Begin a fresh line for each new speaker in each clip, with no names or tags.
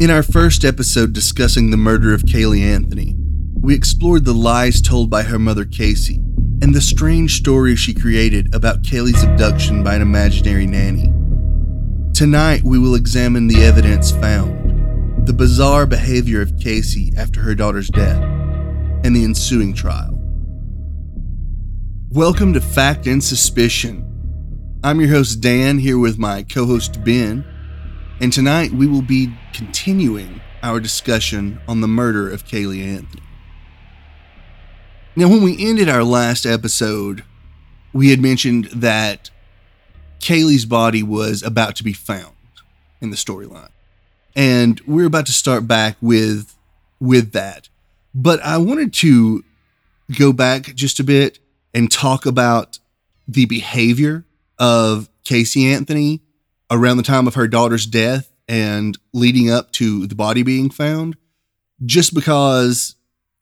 In our first episode discussing the murder of Caylee Anthony, we explored the lies told by her mother Casey and the strange story she created about Caylee's abduction by an imaginary nanny. Tonight, we will examine the evidence found, the bizarre behavior of Casey after her daughter's death, and the ensuing trial. Welcome to Fact and Suspicion. I'm your host, Dan, here with my co host, Ben, and tonight we will be continuing our discussion on the murder of Caylee Anthony. Now, when we ended our last episode, we had mentioned that Caylee's body was about to be found in the storyline. And we're about to start back with with that. But I wanted to go back just a bit and talk about the behavior of Casey Anthony around the time of her daughter's death and leading up to the body being found. Just because,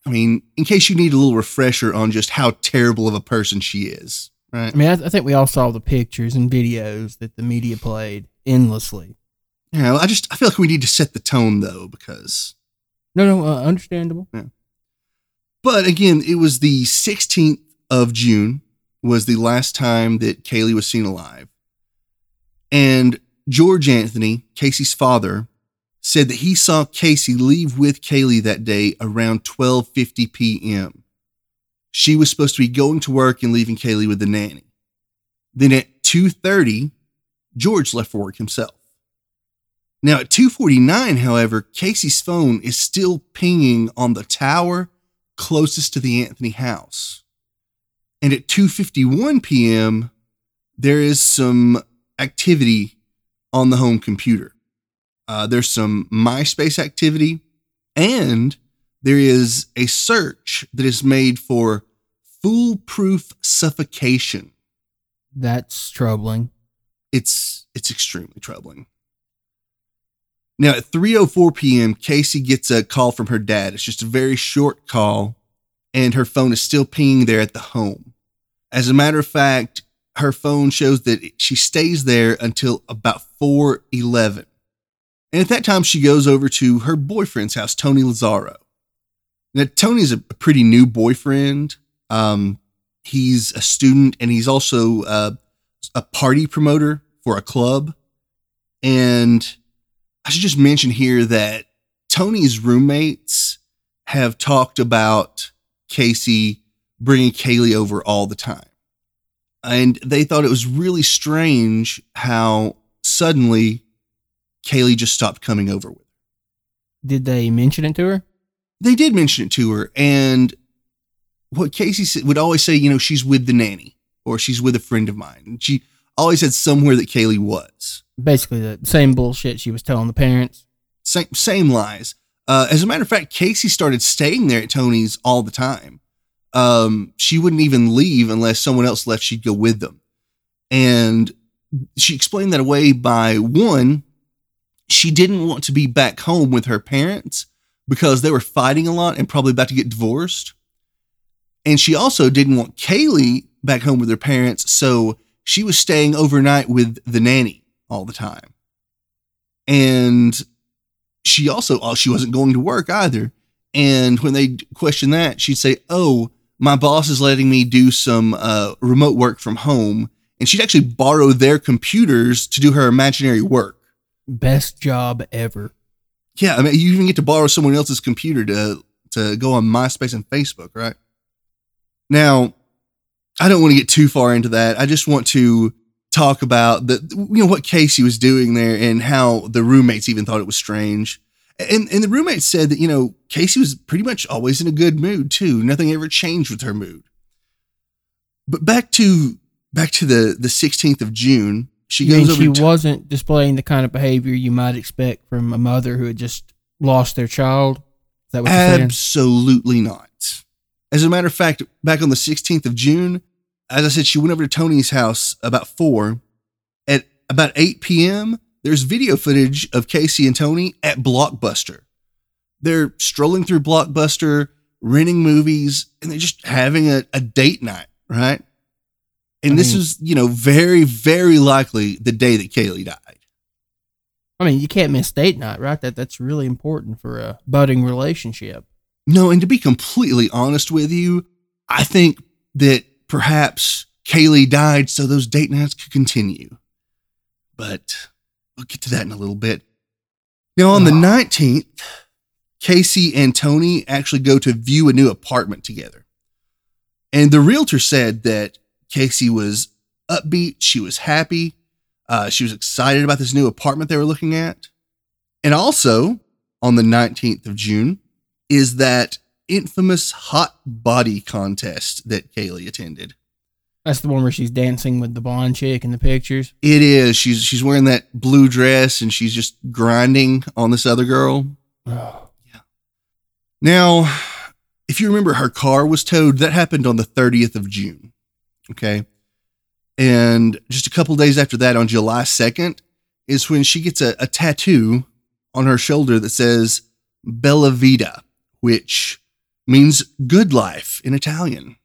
I mean, in case you need a little refresher on just how terrible of a person she is, right?
I mean, I, I think we all saw the pictures and videos that the media played endlessly.
Yeah, I just I feel like we need to set the tone though because
No, no, uh, understandable. Yeah.
But again, it was the 16th of June was the last time that Caylee was seen alive. And George Anthony, Casey's father, said that he saw Casey leave with Caylee that day around 12:50 p.m. She was supposed to be going to work and leaving Caylee with the nanny. Then at 2:30, George left for work himself. Now at 2:49, however, Casey's phone is still pinging on the tower closest to the Anthony house. And at 2:51 p.m., there is some activity on the home computer. Uh, there's some MySpace activity, and there is a search that is made for foolproof suffocation.
That's troubling.
It's it's extremely troubling. Now at 3:04 p.m., Casey gets a call from her dad. It's just a very short call, and her phone is still pinging there at the home. As a matter of fact, her phone shows that she stays there until about 4:11. And at that time, she goes over to her boyfriend's house, Tony Lazzaro. Now, Tony's a pretty new boyfriend. Um, he's a student and he's also uh, a party promoter for a club. And I should just mention here that Tony's roommates have talked about Casey bringing Caylee over all the time. And they thought it was really strange how suddenly Caylee just stopped coming over with. her.
Did they mention it to her?
They did mention it to her, and what Casey would always say, you know, she's with the nanny or she's with a friend of mine. And she always had somewhere that Caylee was.
Basically, the same bullshit she was telling the parents.
Same, same lies. Uh, as a matter of fact, Casey started staying there at Tony's all the time. Um, she wouldn't even leave unless someone else left. She'd go with them. And she explained that away by one, she didn't want to be back home with her parents because they were fighting a lot and probably about to get divorced. And she also didn't want Caylee back home with her parents. So she was staying overnight with the nanny all the time. And she also, oh, she wasn't going to work either. And when they questioned that, she'd say, Oh, my boss is letting me do some uh, remote work from home. And she'd actually borrow their computers to do her imaginary work.
Best job ever.
Yeah, I mean, you even get to borrow someone else's computer to to go on MySpace and Facebook, right? Now, I don't want to get too far into that. I just want to talk about the you know what Casey was doing there and how the roommates even thought it was strange. And and the roommate said that you know Casey was pretty much always in a good mood too. Nothing ever changed with her mood. But back to back to the the 16th of June, she
You
goes over
she wasn't displaying the kind of behavior you might expect from a mother who had just lost their child? Is that what?
Absolutely not. As a matter of fact, back on the 16th of June, as I said, she went over to Tony's house about four. At about 8 p.m., there's video footage of Casey and Tony at Blockbuster. They're strolling through Blockbuster, renting movies, and they're just having a, a date night, right? And
I
this
mean-
is, you know, very, very likely the day that Caylee died.
I mean, you can't miss date night, right? That that's really important for a budding relationship.
No, and to be completely honest with you, I think that perhaps Caylee died so those date nights could continue. But we'll get to that in a little bit. Now, on the 19th, Casey and Tony actually go to view a new apartment together. And the realtor said that Casey was upbeat, she was happy, uh, she was excited about this new apartment they were looking at. And also, on the 19th of June, is that infamous hot body contest that Caylee attended.
That's the one where she's dancing with the blonde chick in the pictures.
It is. She's she's wearing that blue dress and she's just grinding on this other girl.
Oh.
Now, if you remember, her car was towed. That happened on the 30th of June. Okay. And just a couple days after that, on July 2nd, is when she gets a, a tattoo on her shoulder that says Bella Vita, which means good life in Italian.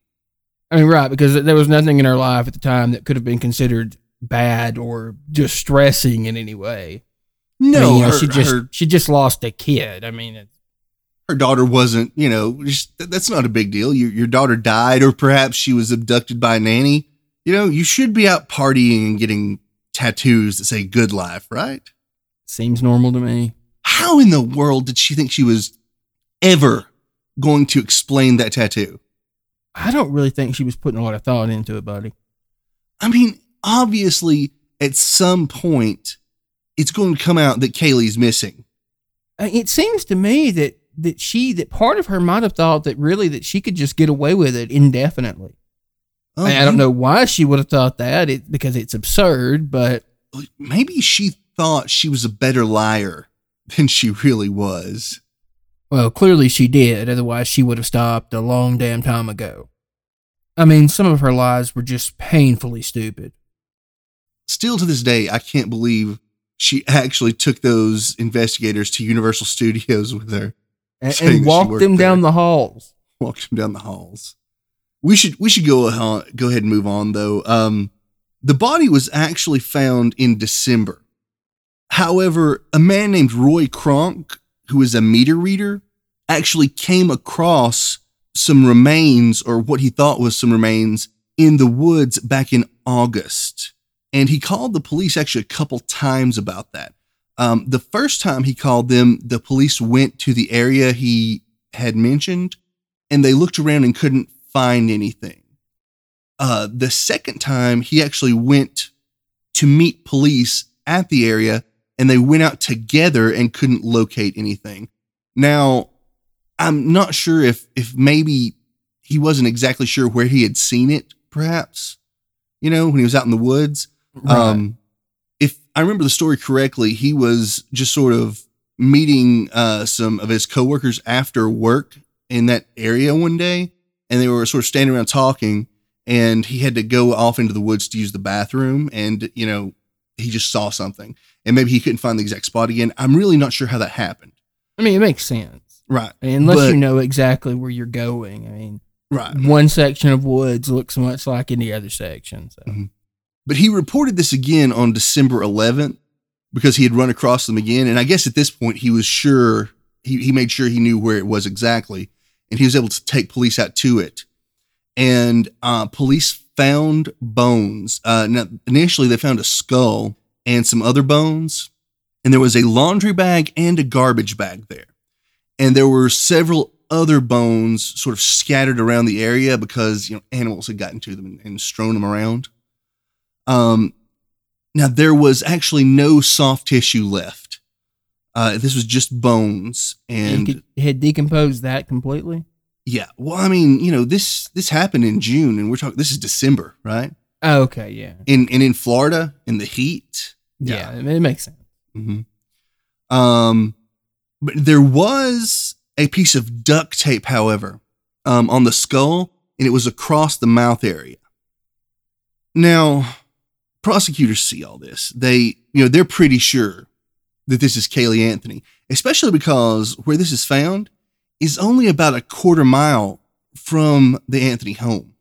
I mean, right, because there was nothing in her life at the time that could have been considered bad or distressing in any way. I
No,
mean, you know,
her,
she just
her,
she just lost a kid. I mean, it,
her daughter wasn't, you know, just, that's not a big deal. Your, your daughter died, or perhaps she was abducted by a nanny. You know, you should be out partying and getting tattoos that say good life, right?
seems normal to me.
How in the world did she think she was ever going to explain that tattoo?
I don't really think she was putting a lot of thought into it, buddy.
I mean, obviously, at some point, it's going to come out that Caylee's missing.
Uh, It seems to me that that she that part of her might have thought that really that she could just get away with it indefinitely.
Oh,
I, I don't know why she would have thought that it, because it's absurd, but
Maybe she thought she was a better liar than she really was.
Well, clearly she did. Otherwise, she would have stopped a long damn time ago. I mean, some of her lies were just painfully stupid.
Still to this day, I can't believe she actually took those investigators to Universal Studios with her,
And, and walked them
there.
down the halls.
walked them down the halls. We should we should go go ahead and move on though. Um, the body was actually found in December. However, a man named Roy Kronk, who is a meter reader, actually came across some remains or what he thought was some remains in the woods back in August. And he called the police actually a couple times about that. Um, the first time he called them, the police went to the area he had mentioned and they looked around and couldn't find anything. Uh, the second time, he actually went to meet police at the area and they went out together and couldn't locate anything. Now, I'm not sure if if maybe he wasn't exactly sure where he had seen it, perhaps, you know, when he was out in the woods. Um, if I remember the story correctly, he was just sort of meeting uh, some of his coworkers after work in that area one day, and they were sort of standing around talking, and he had to go off into the woods to use the bathroom, and you know, he just saw something, and maybe he couldn't find the exact spot again. I'm really not sure how that happened.
I mean, it makes sense.
Right,
I mean, unless
But-
you know exactly where you're going. I mean,
right.
one section of woods looks much like any other section. So.
Mhm. But he reported this again on December 11th because he had run across them again. And I guess at this point, he was sure, he, he made sure he knew where it was exactly. And he was able to take police out to it. And uh, police found bones. Uh, now, initially, they found a skull and some other bones. And there was a laundry bag and a garbage bag there. And there were several other bones sort of scattered around the area because, you know, animals had gotten to them and, and strewn them around. Um, now there was actually no soft tissue left. Uh, this was just bones, and
he could, had decomposed that completely.
Yeah. Well, I mean, you know, this this happened in June, and we're talking. This is December, right?
Oh, okay, yeah,
In and in Florida, in the heat.
yeah, it, it makes sense.
hmm Um, but there was a piece of duct tape, however, um, on the skull, and it was across the mouth area. Now, prosecutors see all this. They, you know, they're pretty sure that this is Caylee Anthony, especially because where this is found is only about a quarter mile from the Anthony home.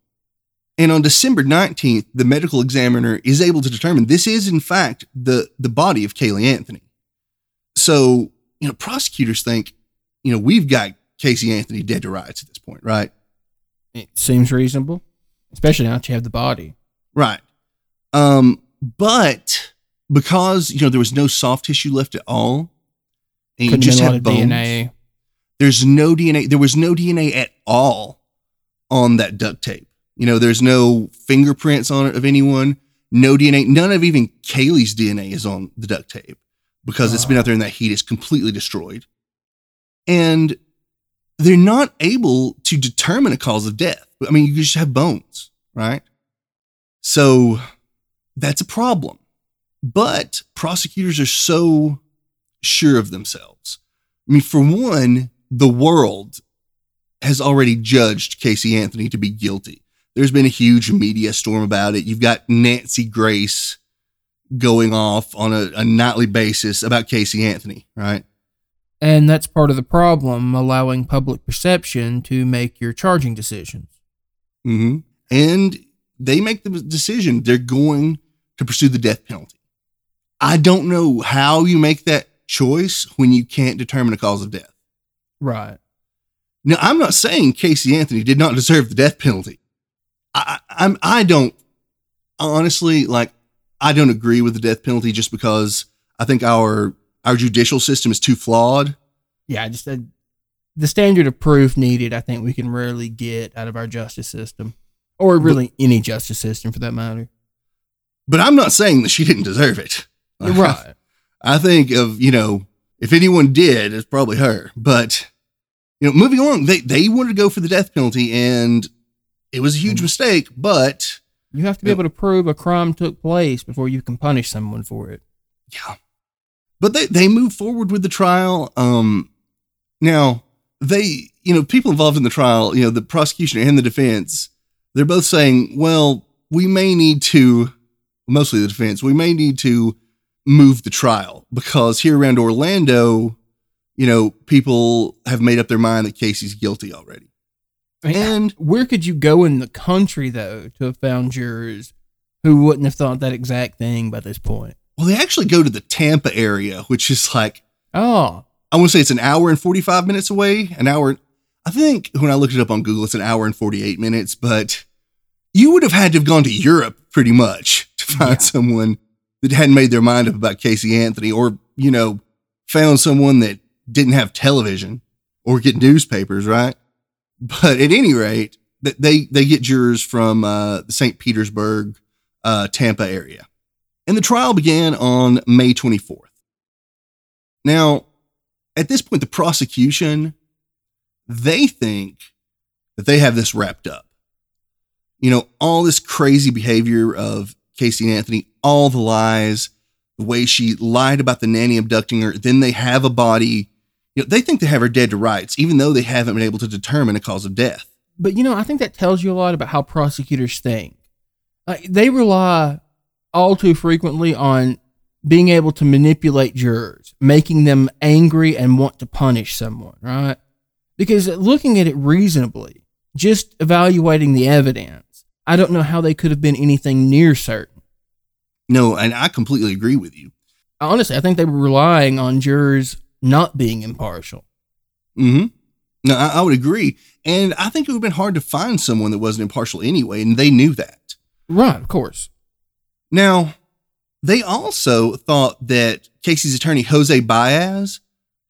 And on December 19th, the medical examiner is able to determine this is, in fact, the, the body of Caylee Anthony. So, you know, prosecutors think, you know, we've got Casey Anthony dead to rights at this point, right?
It seems reasonable, especially now that you have the body.
Right. Um, but because, you know, there was no soft tissue left at all, and
Couldn't
you just have bones,
DNA.
There's no DNA. There was no DNA at all on that duct tape. You know, there's no fingerprints on it of anyone, no DNA. None of even Caylee's DNA is on the duct tape because it's been out there in that heat. It's completely destroyed. And they're not able to determine a cause of death. I mean, you just have bones, right? So that's a problem. But prosecutors are so sure of themselves. I mean, for one, the world has already judged Casey Anthony to be guilty. There's been a huge media storm about it. You've got Nancy Grace going off on a, a nightly basis about Casey Anthony, right?
And that's part of the problem, allowing public perception to make your charging decisions.
Mm-hmm. And they make the decision they're going to pursue the death penalty. I don't know how you make that choice when you can't determine a cause of death.
Right.
Now, I'm not saying Casey Anthony did not deserve the death penalty. I, I'm I don't honestly like I don't agree with the death penalty just because I think our our judicial system is too flawed.
Yeah, I just uh, the standard of proof needed, I think we can rarely get out of our justice system, or really any justice system for that matter.
But I'm not saying that she didn't deserve it.
You're right.
I think of, you know, if anyone did, it's probably her. But, you know, moving along, they, they wanted to go for the death penalty and it was a huge
Mm.
mistake, but
You have to be able to prove a crime took place before you can punish someone for it.
yeah. But they, they moved forward with the trial. Um, now they, you know, people involved in the trial, you know, the prosecution and the defense, they're both saying, well, we may need to, mostly the defense, we may need to move the trial because here around Orlando, you know, people have made up their mind that Casey's guilty already.
I mean,
And
where could you go in the country though to have found jurors who wouldn't have thought that exact thing by this point?
well, they actually go to the Tampa area, which is like
Oh,
I want to say it's an hour and 45 minutes away. An hour. I think when I looked it up on Google, it's an hour and 48 minutes, but you would have had to have gone to Europe pretty much to find
Yeah.
someone that hadn't made their mind up about Casey Anthony or, you know, found someone that didn't have television or get newspapers, right? But at any rate, th- they, they get jurors from uh, the St. Petersburg, uh, Tampa area. And the trial began on May 24th. Now, at this point, the prosecution, they think that they have this wrapped up. You know, all this crazy behavior of Casey and Anthony, all the lies, the way she lied about the nanny abducting her, then they have a body. You know, they think they have her dead to rights, even though they haven't been able to determine a cause of death.
but you know, I think that tells you a lot about how prosecutors think. Like, they rely all too frequently on being able to manipulate jurors, making them angry and want to punish someone, right? Because looking at it reasonably, just evaluating the evidence, I don't know how they could have been anything near certain.
No, and I completely agree with you.
Honestly, I think they were relying on jurors not being impartial.
hmm No, I, I would agree. And I think it would have been hard to find someone that wasn't impartial anyway, and they knew that.
Right, of course.
Now, they also thought that Casey's attorney, Jose Baez,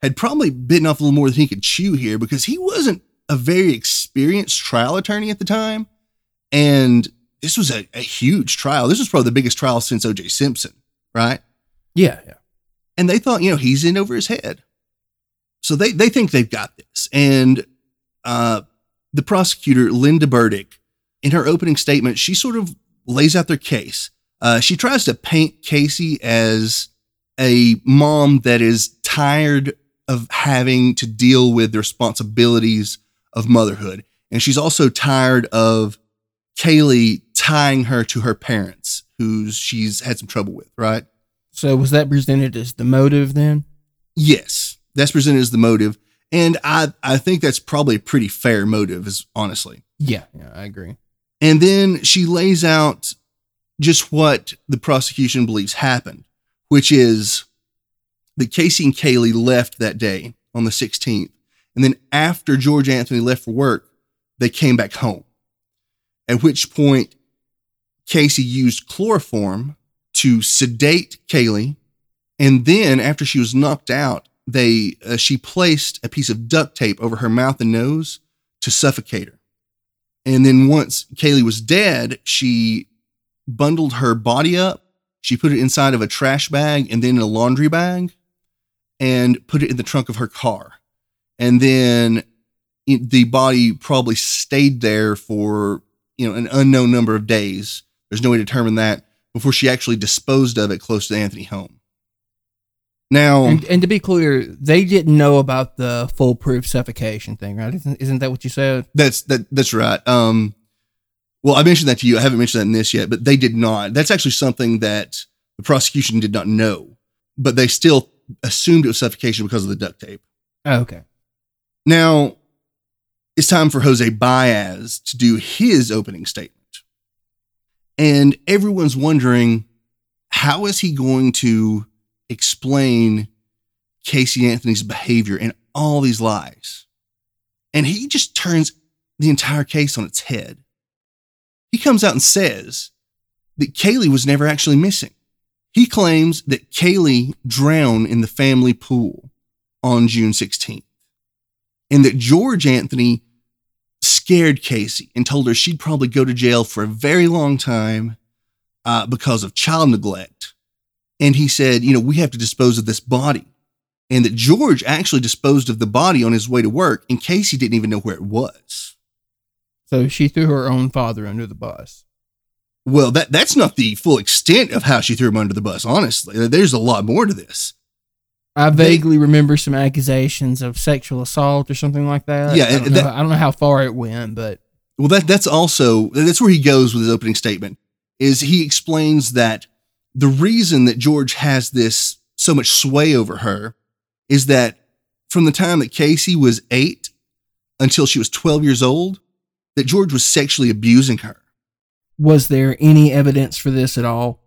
had probably bitten off a little more than he could chew here because he wasn't a very experienced trial attorney at the time. And this was a, a huge trial. This was probably the biggest trial since OJ Simpson, right?
Yeah, yeah.
And they thought, you know, he's in over his head. So they, they think they've got this. And uh, the prosecutor, Linda Burdick, in her opening statement, she sort of lays out their case. Uh, she tries to paint Casey as a mom that is tired of having to deal with the responsibilities of motherhood. And she's also tired of Caylee tying her to her parents, who she's had some trouble with, right?
So was that presented as the motive then?
Yes, that's presented as the motive. And I, I think that's probably a pretty fair motive, is honestly.
Yeah, yeah, I agree.
And then she lays out just what the prosecution believes happened, which is that Casey and Caylee left that day on the 16th. And then after George Anthony left for work, they came back home. At which point, Casey used chloroform to sedate Caylee. And then after she was knocked out, they uh, she placed a piece of duct tape over her mouth and nose to suffocate her. And then once Caylee was dead, she bundled her body up. She put it inside of a trash bag and then in a laundry bag and put it in the trunk of her car. And then it, the body probably stayed there for, you know, an unknown number of days. There's no way to determine that before she actually disposed of it close to Anthony home. Now,
And, and to be clear, they didn't know about the foolproof suffocation thing, right? Isn't, isn't that what you said?
That's that. That's right. Um, well, I mentioned that to you. I haven't mentioned that in this yet, but they did not. That's actually something that the prosecution did not know, but they still assumed it was suffocation because of the duct tape.
Oh, okay.
Now, it's time for Jose Baez to do his opening statement, and everyone's wondering how is he going to explain Casey Anthony's behavior and all these lies, and he just turns the entire case on its head he comes out and says that Caylee was never actually missing. He claims that Caylee drowned in the family pool on June 16th, and that George Anthony scared Casey and told her she'd probably go to jail for a very long time uh, because of child neglect. And he said, you know, we have to dispose of this body. And that George actually disposed of the body on his way to work, and Casey didn't even know where it was.
So she threw her own father under the bus.
Well, that that's not the full extent of how she threw him under the bus. Honestly, there's a lot more to this.
I vaguely remember some accusations of sexual assault or something like that.
Yeah,
I don't,
that-
know, I don't know how far it went, but
Well, that that's also that's where he goes with his opening statement. Is he explains that the reason that George has this so much sway over her is that from the time that Casey was eight until she was twelve years old, that George was sexually abusing her.
was there any evidence for this at all?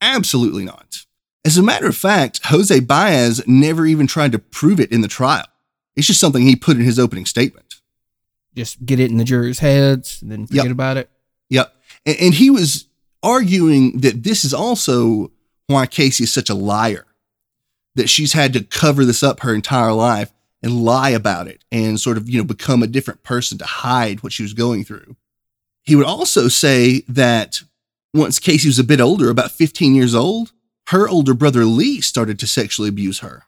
Absolutely not. As a matter of fact, Jose Baez never even tried to prove it in the trial. It's just something he put in his opening statement.
Just get it in the jurors' heads and then forget
Yep.
about it.
Yep. And, and he was arguing that this is also why Casey is such a liar, that she's had to cover this up her entire life and lie about it and sort of, you know, become a different person to hide what she was going through. He would also say that once Casey was a bit older, about 15 years old, her older brother Lee started to sexually abuse her.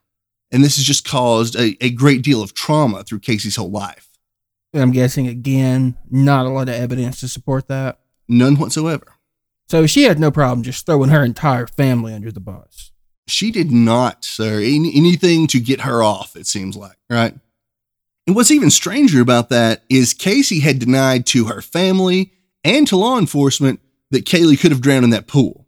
And this has just caused a, a great deal of trauma through Casey's whole life.
And I'm guessing again, not a lot of evidence to support that.
None whatsoever.
So she had no problem just throwing her entire family under the bus.
She did not, sir. Any, anything to get her off, it seems like, right? And what's even stranger about that is Casey had denied to her family and to law enforcement that Caylee could have drowned in that pool.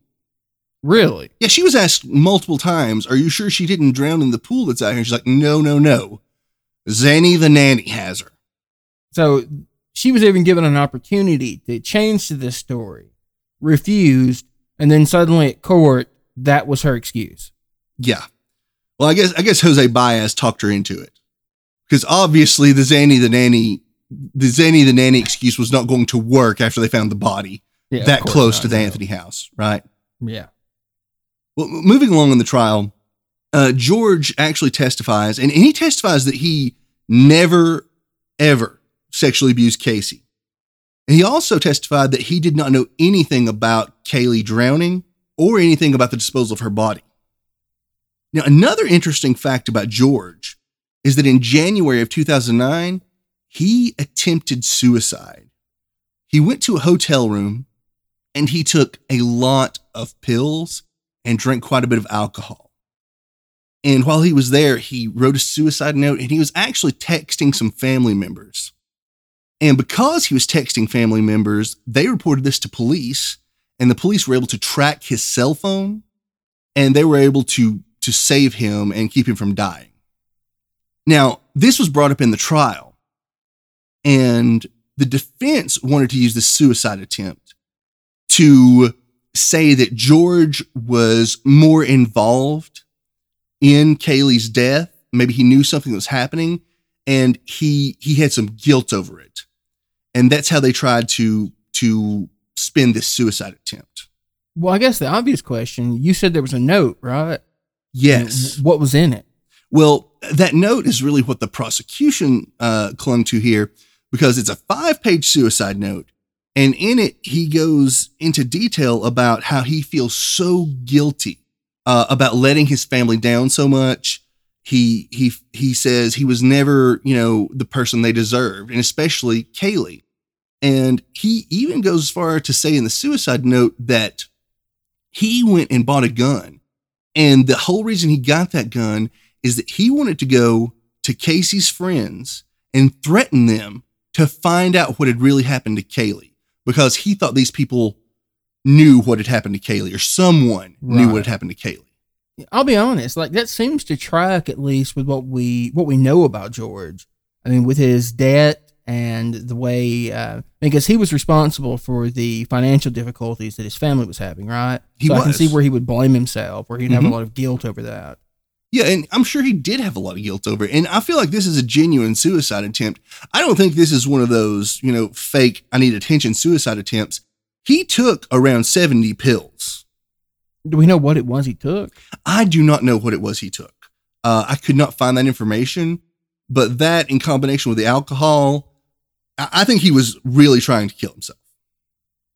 Really?
Yeah, she was asked multiple times, Are you sure she didn't drown in the pool that's out here? And she's like, No, no, no. Zanny the nanny has her.
So she was even given an opportunity to change to this story, refused, and then suddenly at court, that was her excuse.
Yeah. Well, I guess I guess Jose Baez talked her into it. Because obviously the Zanny the nanny the Zanny the nanny excuse was not going to work after they found the body
Yeah,
that close
not,
to the. Anthony house, right?
Yeah.
Well, moving along in the trial, uh, George actually testifies, and, and he testifies that he never, ever sexually abused Casey. And he also testified that he did not know anything about Caylee drowning or anything about the disposal of her body. Now, another interesting fact about George is that in January of 2009, he attempted suicide. He went to a hotel room and he took a lot of pills and drank quite a bit of alcohol. And while he was there, he wrote a suicide note and he was actually texting some family members. And because he was texting family members, they reported this to police, and the police were able to track his cell phone and they were able to, to save him and keep him from dying. Now, this was brought up in the trial, and the defense wanted to use the suicide attempt to say that George was more involved in Caylee's death. Maybe he knew something was happening and he he had some guilt over it. And that's how they tried to to spin this suicide attempt.
Well, I guess the obvious question you said there was a note, right?
Yes.
What was in it?
Well, that note is really what the prosecution uh, clung to here because it's a five page suicide note. And in it, he goes into detail about how he feels so guilty uh, about letting his family down so much. He he he says he was never, you know, the person they deserved, and especially Caylee. And he even goes as far to say in the suicide note that he went and bought a gun. And the whole reason he got that gun is that he wanted to go to Casey's friends and threaten them to find out what had really happened to Caylee because he thought these people knew what had happened to Caylee or someone knew what had happened to Caylee.
I'll be honest, like that seems to track at least with what we what we know about George. I mean, with his debt and the way uh, because he was responsible for the financial difficulties that his family was having, right?
He
so I can see where he would blame himself, where he'd have a
Mhm.
lot of guilt over that.
Yeah, and I'm sure he did have a lot of guilt over it. And I feel like this is a genuine suicide attempt. I don't think this is one of those, you know, fake, I need attention suicide attempts. He took around 70 pills.
Do we know what it was he took?
I do not know what it was he took. Uh, I could not find that information, but that in combination with the alcohol, I, I think he was really trying to kill himself.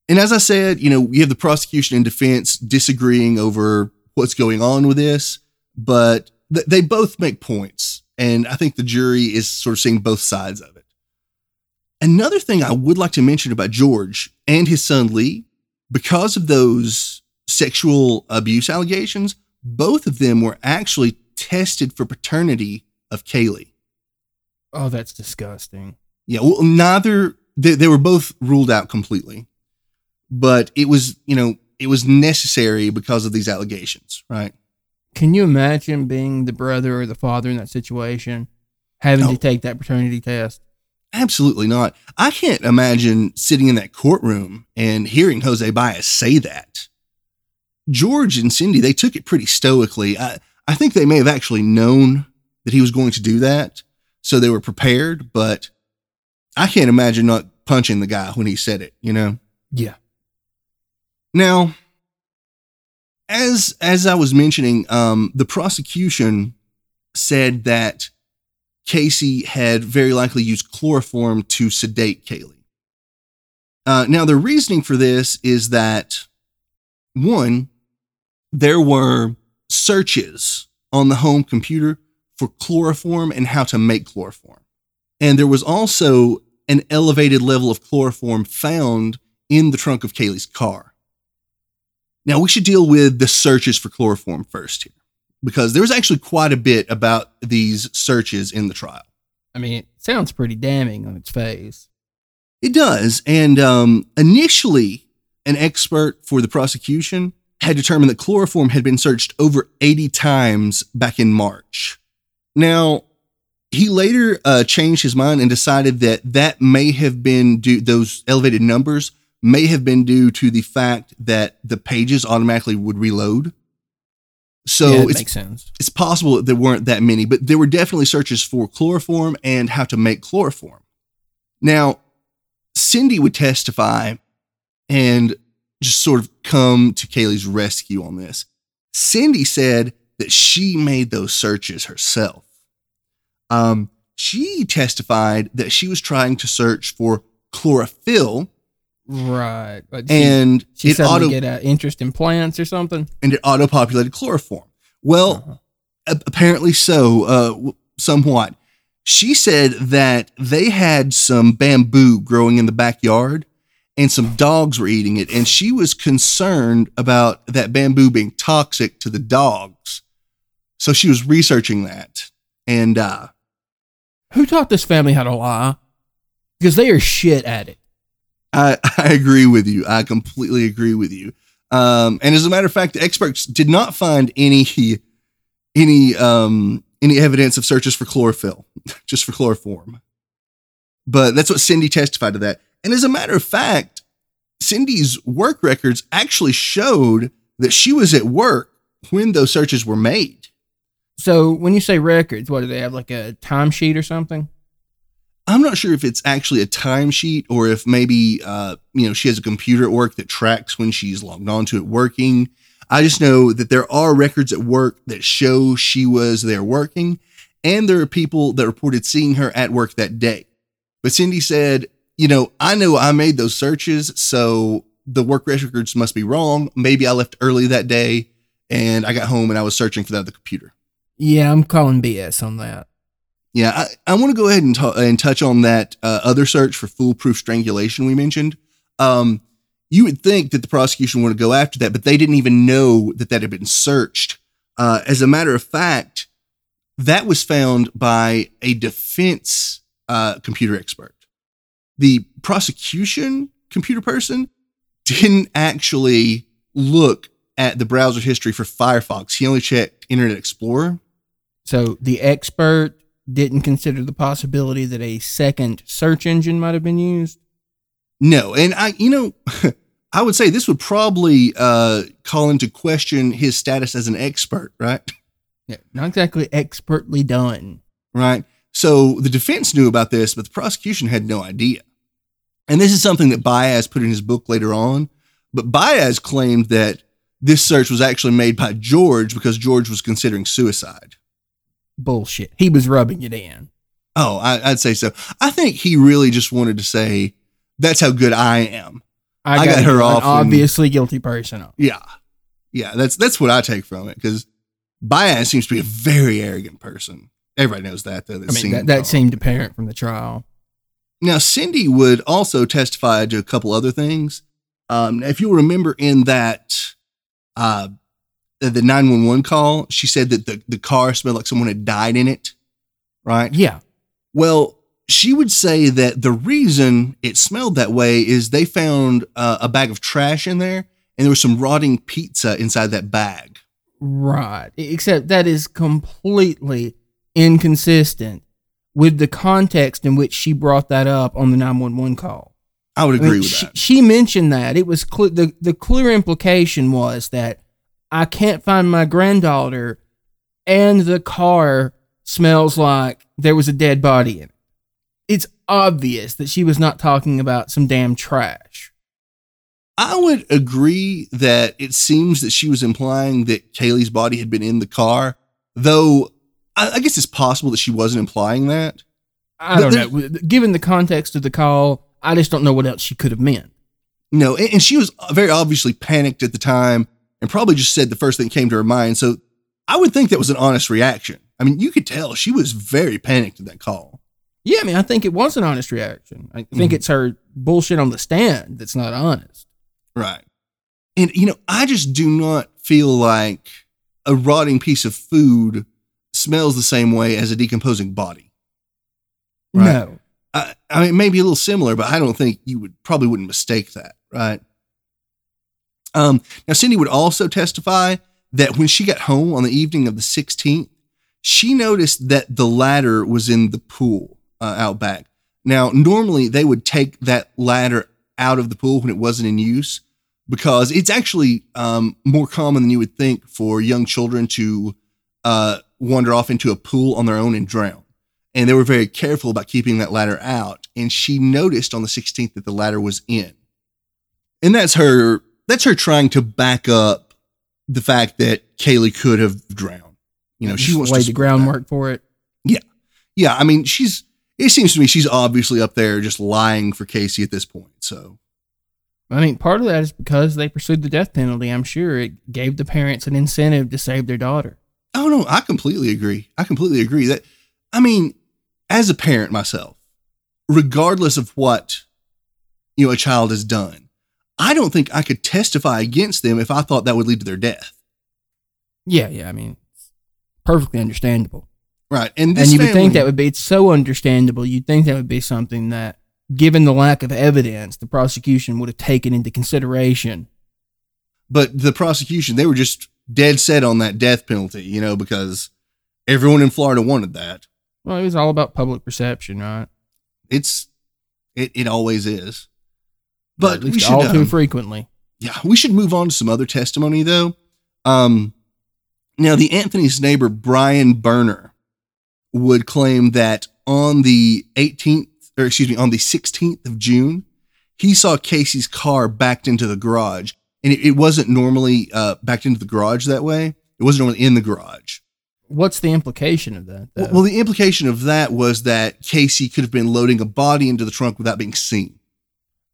And as I said, you know, we have the prosecution and defense disagreeing over what's going on with this, but th- they both make points. And I think the jury is sort of seeing both sides of it. Another thing I would like to mention about George and his son Lee, because of those sexual abuse allegations, both of them were actually tested for paternity of Caylee.
Oh, that's disgusting.
Yeah, well, neither they, they were both ruled out completely, but it was you know it was necessary because of these allegations, right?
Can you imagine being the brother or the father in that situation, having to take that paternity test?
Absolutely not. I can't imagine sitting in that courtroom and hearing Jose Baez say that. George and Cindy, they took it pretty stoically. I, I think they may have actually known that he was going to do that, so they were prepared, but I can't imagine not punching the guy when he said it, you know?
Yeah.
Now, as as I was mentioning, um, the prosecution said that Casey had very likely used chloroform to sedate Caylee. Uh, now, the reasoning for this is that one, there were searches on the home computer for chloroform and how to make chloroform. And there was also an elevated level of chloroform found in the trunk of Caylee's car. Now, we should deal with the searches for chloroform first here, because there was actually quite a bit about these searches in the trial.
I mean, it sounds pretty damning on its face.
It does. And um, initially, an expert for the prosecution had determined that chloroform had been searched over 80 times back in March. Now, he later uh, changed his mind and decided that that may have been due, those elevated numbers may have been due to the fact that the pages automatically would reload. So
yeah, it
it's
makes sense.
it's possible that there weren't that many, but there were definitely searches for chloroform and how to make chloroform. Now, Cindy would testify and just sort of come to Caylee's rescue on this. Cindy said that she made those searches herself. Um, she testified that she was trying to search for chlorophyll
Right. But she,
and
she
it
suddenly
auto
get an interest in plants or something.
and it auto populated chloroform. Well,
Uh-huh.
a- apparently so, uh, somewhat. She said that they had some bamboo growing in the backyard and some dogs were eating it. And she was concerned about that bamboo being toxic to the dogs. So she was researching that. And uh,
Who taught this family how to lie? Because they are shit at it.
I, I agree with you. I completely agree with you. Um, and as a matter of fact, the experts did not find any any um, any evidence of searches for chlorophyll, just for chloroform. But that's what Cindy testified to that. And as a matter of fact, Cindy's work records actually showed that she was at work when those searches were made.
So when you say records, what do they have like a timesheet or something?
I'm not sure if it's actually a timesheet or if maybe uh, you know she has a computer at work that tracks when she's logged on to it working. I just know that there are records at work that show she was there working, and there are people that reported seeing her at work that day. But Cindy said, you know, I know I made those searches, so the work records must be wrong. Maybe I left early that day and I got home and I was searching for that at the computer.
Yeah, I'm calling BS on that.
Yeah, I, I want to go ahead and, t- and touch on that uh, other search for foolproof strangulation we mentioned. Um, you would think that the prosecution would go after that, but they didn't even know that that had been searched. Uh, as a matter of fact, that was found by a defense uh, computer expert. The prosecution computer person didn't actually look at the browser history for Firefox. He only checked Internet Explorer.
So the expert didn't consider the possibility that a second search engine might have been used.
No, and I, you know, I would say this would probably uh, call into question his status as an expert, right?
Yeah, not exactly expertly done.
Right. So the defense knew about this, but the prosecution had no idea. And this is something that Baez put in his book later on. But Baez claimed that this search was actually made by George because George was considering suicide.
Bullshit. He was rubbing it in.
Oh, I, would say so. I think he really just wanted to say, "That's how good I am."
I got, I got her off. obviously when, guilty person.
Yeah, yeah. That's that's what I take from it because Baez seems to be a very arrogant person. Everybody knows that, though.
I mean, that, that seemed apparent from the trial.
Now, Cindy would also testify to a couple other things. Um, if you remember in that uh, the 911 call, she said that the, the car smelled like someone had died in it, right?
Yeah.
Well, she would say that the reason it smelled that way is they found uh, a bag of trash in there and there was some rotting pizza inside that bag.
Right. Except that is completely inconsistent with the context in which she brought that up on the 911 call.
I would agree I mean, with
she,
that.
She mentioned that. It was cl- the the clear implication was that I can't find my granddaughter and the car smells like there was a dead body in it. It's obvious that she was not talking about some damn trash.
I would agree that it seems that she was implying that Caylee's body had been in the car, though I, I guess it's possible that she wasn't implying that.
I don't know. Given the context of the call, I just don't know what else she could have meant.
No, and, and she was very obviously panicked at the time and probably just said the first thing that came to her mind. So I would think that was an honest reaction. I mean, you could tell she was very panicked at that call.
Yeah, I mean, I think it was an honest reaction. I think mm-hmm. it's her bullshit on the stand that's not honest.
Right. And, you know, I just do not feel like a rotting piece of food smells the same way as a decomposing body.
Right? No.
I, I mean, maybe a little similar, but I don't think you would probably wouldn't mistake that, right? Um, now, Cindy would also testify that when she got home on the evening of the 16th, she noticed that the ladder was in the pool uh, out back. Now, normally they would take that ladder out of the pool when it wasn't in use because it's actually um, more common than you would think for young children to uh, wander off into a pool on their own and drown. And they were very careful about keeping that ladder out. And she noticed on the 16th that the ladder was in. And that's her that's her trying to back up the fact that Caylee could have drowned. You know, she wants
laid
the
groundwork that. for it.
Yeah. Yeah. I mean, she's it seems to me she's obviously up there just lying for Casey at this point. So
I mean, part of that is because they pursued the death penalty. I'm sure it gave the parents an incentive to save their daughter.
Oh no, I completely agree. I completely agree that I mean, as a parent myself, regardless of what you know a child has done, I don't think I could testify against them if I thought that would lead to their death.
Yeah, yeah, I mean, perfectly understandable.
Right. And
and you family, would think that would be it's so understandable. You'd think that would be something that given the lack of evidence, the prosecution would have taken into consideration.
But the prosecution, they were just dead set on that death penalty, you know, because everyone in Florida wanted that.
Well, it was all about public perception, right?
It's it it always is. But
we should all too um, frequently.
Yeah, we should move on to some other testimony though. Um Now, the Anthony's neighbor, Brian Burner, would claim that on the 18th, or excuse me, on the 16th of June, he saw Casey's car backed into the garage. And it, it wasn't normally uh, backed into the garage that way. It wasn't normally in the garage.
What's the implication of that?
Well, well, the implication of that was that Casey could have been loading a body into the trunk without being seen.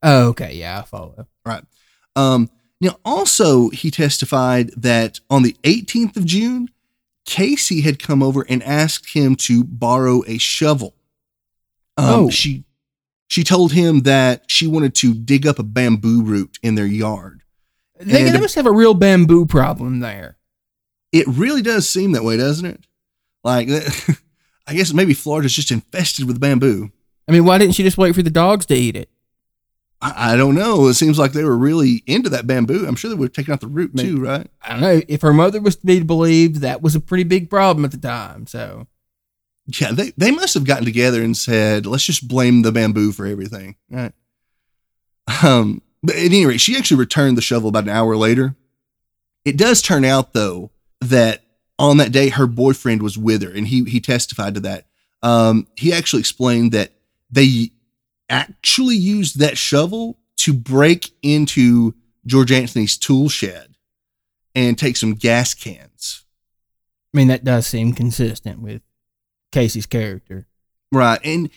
Oh, okay. Yeah, I follow.
Right. Um, now, also, he testified that on the 18th of June, Casey had come over and asked him to borrow a shovel. Um,
Oh.
She she told him that she wanted to dig up a bamboo root in their yard.
They,
And-
they must have a real bamboo problem there.
It really does seem that way, doesn't it? Like, I guess maybe Florida's just infested with bamboo.
I mean, why didn't she just wait for the dogs to eat it?
I, I don't know. It seems like they were really into that bamboo. I'm sure they would have taken out the root too, right?
I don't know. If her mother was to be believed, that was a pretty big problem at the time. So,
Yeah, they, they must have gotten together and said, let's just blame the bamboo for everything. Right. Um, but at any rate, she actually returned the shovel about an hour later. It does turn out though that on that day her boyfriend was with her and he he testified to that. Um, he actually explained that they actually used that shovel to break into George Anthony's tool shed and take some gas cans.
I mean, that does seem consistent with Casey's character.
Right. And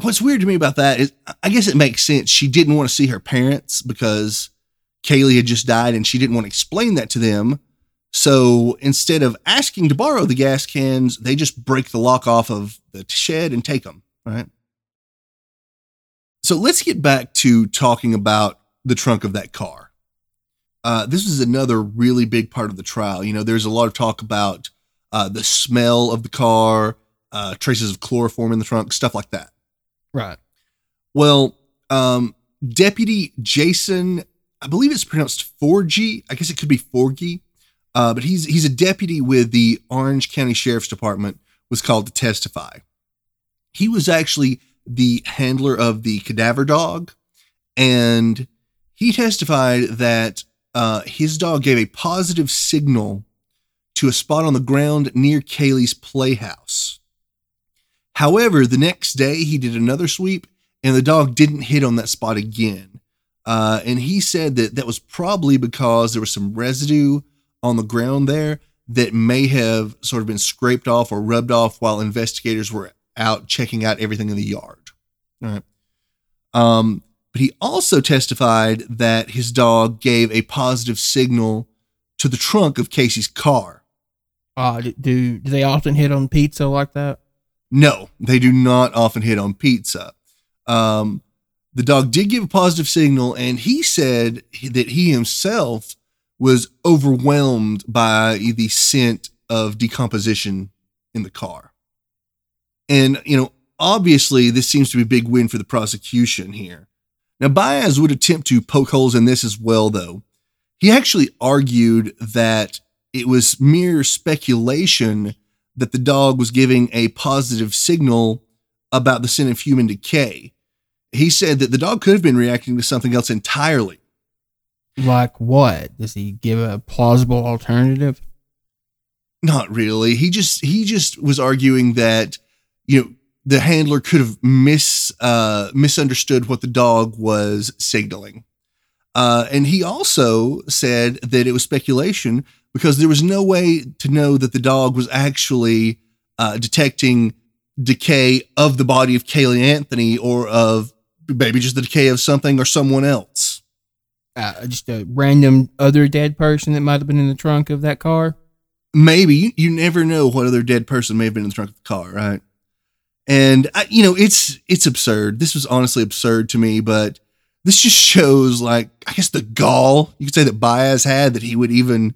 what's weird to me about that is I guess it makes sense. She didn't want to see her parents because Caylee had just died and she didn't want to explain that to them. So instead of asking to borrow the gas cans, they just break the lock off of the shed and take them. Right. So let's get back to talking about the trunk of that car. Uh, this is another really big part of the trial. You know, there's a lot of talk about uh, the smell of the car, uh, traces of chloroform in the trunk, stuff like that.
Right.
Well, um, Deputy Jason, I believe it's pronounced Forgy. I guess it could be Forgy, uh, but he's he's a deputy with the Orange County Sheriff's Department. Was called to testify. He was actually the handler of the cadaver dog, and he testified that uh, his dog gave a positive signal to a spot on the ground near Caylee's playhouse. However, the next day he did another sweep and the dog didn't hit on that spot again. Uh, and he said that that was probably because there was some residue on the ground there that may have sort of been scraped off or rubbed off while investigators were out checking out everything in the yard. All right. Um, but he also testified that his dog gave a positive signal to the trunk of Casey's car.
Uh, do, do do they often hit on pizza like that?
No, they do not often hit on pizza. Um, the dog did give a positive signal, and he said that he himself was overwhelmed by the scent of decomposition in the car. And, you know, obviously, this seems to be a big win for the prosecution here. Now, Baez would attempt to poke holes in this as well, though. He actually argued that it was mere speculation that the dog was giving a positive signal about the sin of human decay. He said that the dog could have been reacting to something else entirely.
Like what? Does he give a plausible alternative?
Not really. He just he just was arguing that you know the handler could have mis uh, misunderstood what the dog was signaling, uh, and he also said that it was speculation because there was no way to know that the dog was actually uh, detecting decay of the body of Caylee Anthony or of maybe just the decay of something or someone else.
Uh, just a random other dead person that might have been in the trunk of that car.
maybe you, you never know what other dead person may have been in the trunk of the car right and I, you know it's it's absurd. This was honestly absurd to me but this just shows like i guess the gall you could say that baez had that he would even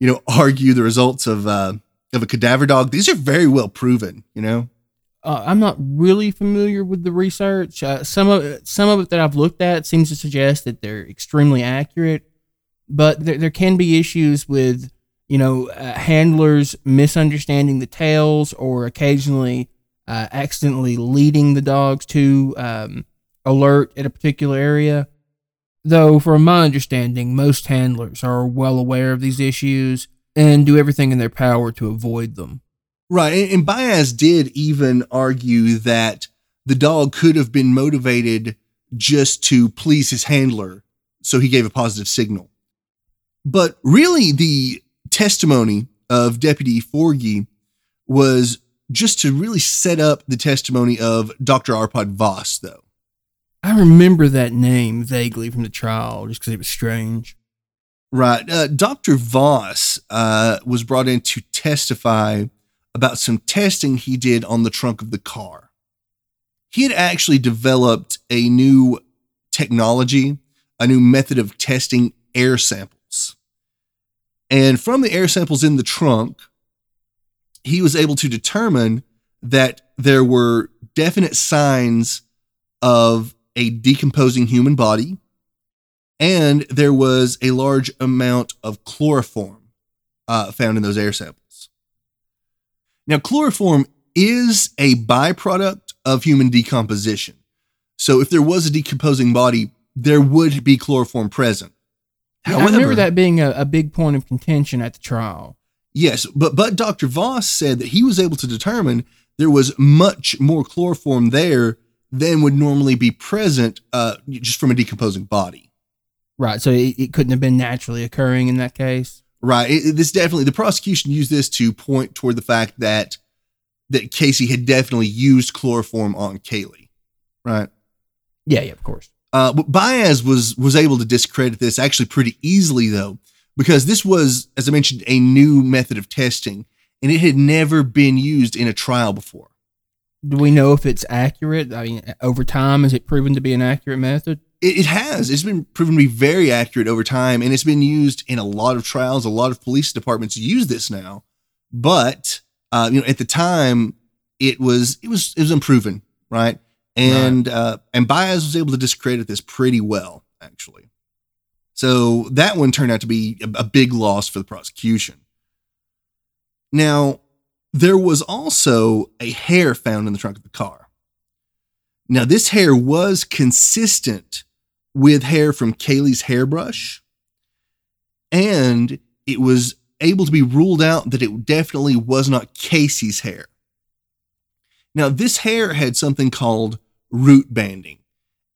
you know argue the results of uh of a cadaver dog. These are very well proven you know?
Uh, I'm not really familiar with the research. Uh, some of some of it that I've looked at seems to suggest that they're extremely accurate, but there, there can be issues with you know uh, handlers misunderstanding the tails or occasionally uh, accidentally leading the dogs to um, alert at a particular area. Though, from my understanding, most handlers are well aware of these issues and do everything in their power to avoid them.
Right. And, Baez did even argue that the dog could have been motivated just to please his handler. So he gave a positive signal. But really, the testimony of Deputy Forgy was just to really set up the testimony of Dr. Arpad Voss, though.
I remember that name vaguely from the trial just because it was strange.
Right. Uh, Dr. Voss uh, was brought in to testify about some testing he did on the trunk of the car. He had actually developed a new technology, a new method of testing air samples. And from the air samples in the trunk, he was able to determine that there were definite signs of a decomposing human body and there was a large amount of chloroform uh, found in those air samples. Now, chloroform is a byproduct of human decomposition. So, if there was a decomposing body, there would be chloroform present.
Yeah, I remember that being a, a big point of contention at the trial.
Yes, but but Dr. Voss said that he was able to determine there was much more chloroform there than would normally be present uh, just from a decomposing body.
Right. So it, it couldn't have been naturally occurring in that case.
Right. It, this definitely the prosecution used this to point toward the fact that that Casey had definitely used chloroform on Caylee. Right.
Yeah. Yeah. Of course.
Uh, but Baez was was able to discredit this actually pretty easily though, because this was, as I mentioned, a new method of testing, and it had never been used in a trial before.
Do we know if it's accurate? I mean, over time, is it proven to be an accurate method?
It, it has. It's been proven to be very accurate over time, and it's been used in a lot of trials. A lot of police departments use this now, but uh, you know, at the time, it was it was it was unproven, right? And right. Uh, and Baez was able to discredit this pretty well, actually. So that one turned out to be a, big loss for the prosecution. Now, there was also a hair found in the trunk of the car. Now, this hair was consistent with hair from Caylee's hairbrush, and it was able to be ruled out that it definitely was not Casey's hair. Now, this hair had something called root banding,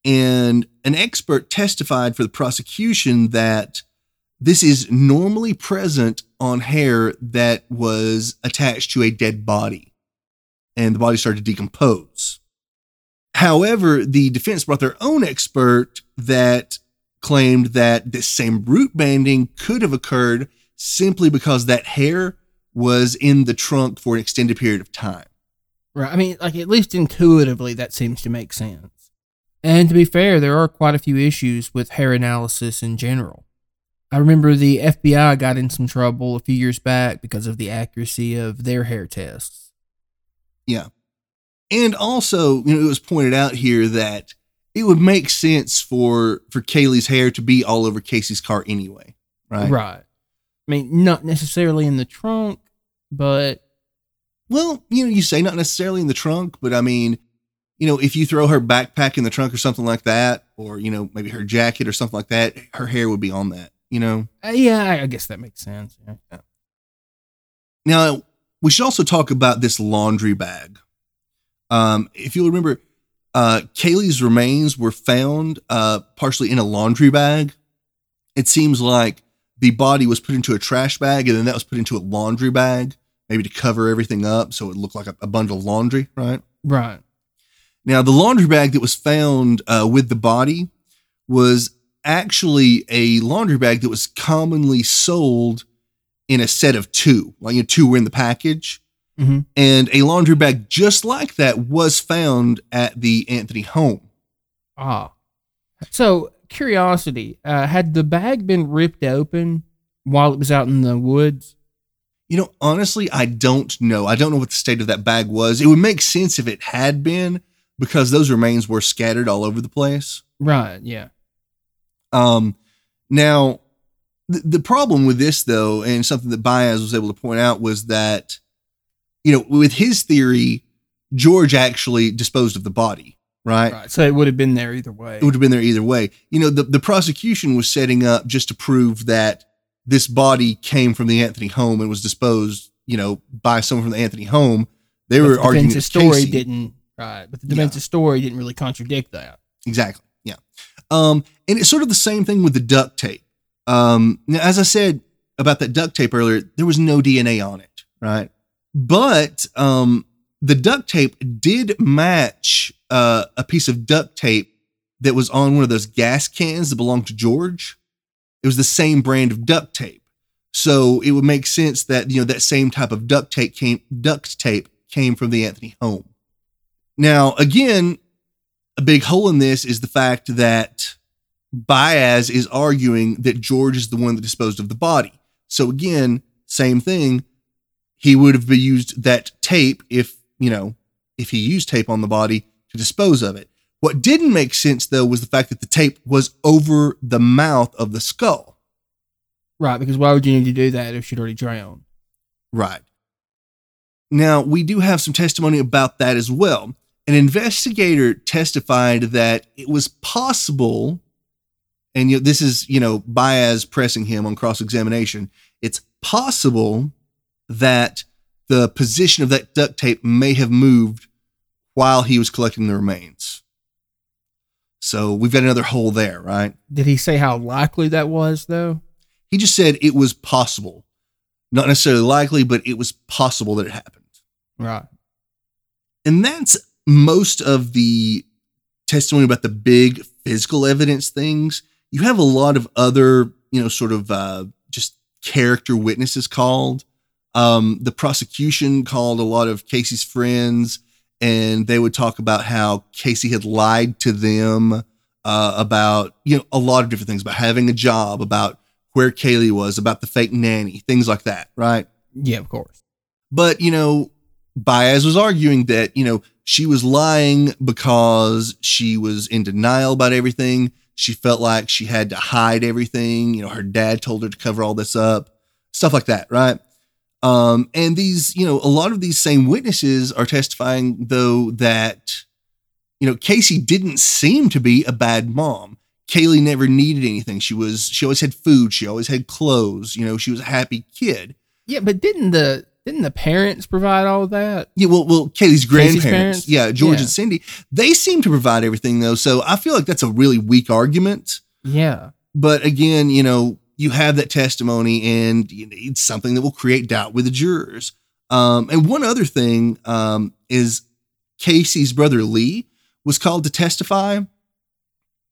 and an expert testified for the prosecution that this is normally present on hair that was attached to a dead body, and the body started to decompose. However, the defense brought their own expert that claimed that this same root banding could have occurred simply because that hair was in the trunk for an extended period of time.
Right. I mean, like at least intuitively, that seems to make sense. And to be fair, there are quite a few issues with hair analysis in general. I remember the FBI got in some trouble a few years back because of the accuracy of their hair tests.
Yeah. And also, you know, it was pointed out here that it would make sense for for Caylee's hair to be all over Casey's car anyway, right?
Right. I mean, not necessarily in the trunk, but
well, you know, you say not necessarily in the trunk, but I mean, you know, if you throw her backpack in the trunk or something like that, or you know, maybe her jacket or something like that, her hair would be on that. You know?
Uh, yeah, I guess that makes sense. Yeah. yeah.
Now we should also talk about this laundry bag. Um, if you'll remember, uh, Caylee's remains were found uh, partially in a laundry bag. It seems like the body was put into a trash bag and then that was put into a laundry bag, maybe to cover everything up so it looked like a, a bundle of laundry, right?
Right.
Now, the laundry bag that was found uh, with the body was actually a laundry bag that was commonly sold in a set of two, like you know, two were in the package. Mm-hmm. And a laundry bag just like that was found at the Anthony home.
Ah. So, curiosity uh, had the bag been ripped open while it was out in the woods?
You know, honestly, I don't know. I don't know what the state of that bag was. It would make sense if it had been because those remains were scattered all over the place.
Right. Yeah.
Um, now, the, the problem with this, though, and something that Baez was able to point out was that you know, with his theory, George actually disposed of the body, right? Right.
So it would have been there either way.
It would have been there either way. You know, the, the prosecution was setting up just to prove that this body came from the Anthony home and was disposed, you know, by someone from the Anthony home. They
But
were
the
arguing that
story
Casey-
didn't right, but the
Yeah.
Dementia story didn't really contradict that.
Exactly. Yeah. Um, and it's sort of the same thing with the duct tape. Um, now, as I said about that duct tape earlier, there was no DNA on it, right? But um, the duct tape did match uh, a piece of duct tape that was on one of those gas cans that belonged to George. It was the same brand of duct tape. So it would make sense that you know that same type of duct tape came duct tape came from the Anthony home. Now, again, a big hole in this is the fact that Baez is arguing that George is the one that disposed of the body. So again, same thing. He would have used that tape if, you know, if he used tape on the body to dispose of it. What didn't make sense though was the fact that the tape was over the mouth of the skull.
Right, because why would you need to do that if she'd already drowned?
Right. Now, we do have some testimony about that as well. An investigator testified that it was possible, and you know, this is, you know, Baez pressing him on cross examination. It's possible that the position of that duct tape may have moved while he was collecting the remains. So we've got another hole there, right?
Did he say how likely that was though?
He just said it was possible. Not necessarily likely, but it was possible that it happened.
Right.
And that's most of the testimony about the big physical evidence things. You have a lot of other, you know, sort of uh, just character witnesses called. Um, the prosecution called a lot of Casey's friends, and they would talk about how Casey had lied to them uh, about, you know, a lot of different things about having a job, about where Caylee was, about the fake nanny, things like that, right?
Yeah, of course.
But, you know, Baez was arguing that, you know, she was lying because she was in denial about everything. She felt like she had to hide everything. You know, her dad told her to cover all this up, stuff like that, right? Um, and these, you know, a lot of these same witnesses are testifying, though, that, you know, Casey didn't seem to be a bad mom. Caylee never needed anything. She was, she always had food. She always had clothes. You know, she was a happy kid.
Yeah, but didn't the didn't the parents provide all of that?
Yeah, well, well, Caylee's grandparents,
parents?
yeah, George
Yeah.
and Cindy, they seem to provide everything though. So I feel like that's a really weak argument.
Yeah.
But again, you know, you have that testimony, and it's something that will create doubt with the jurors. Um, and one other thing um, is Casey's brother Lee was called to testify,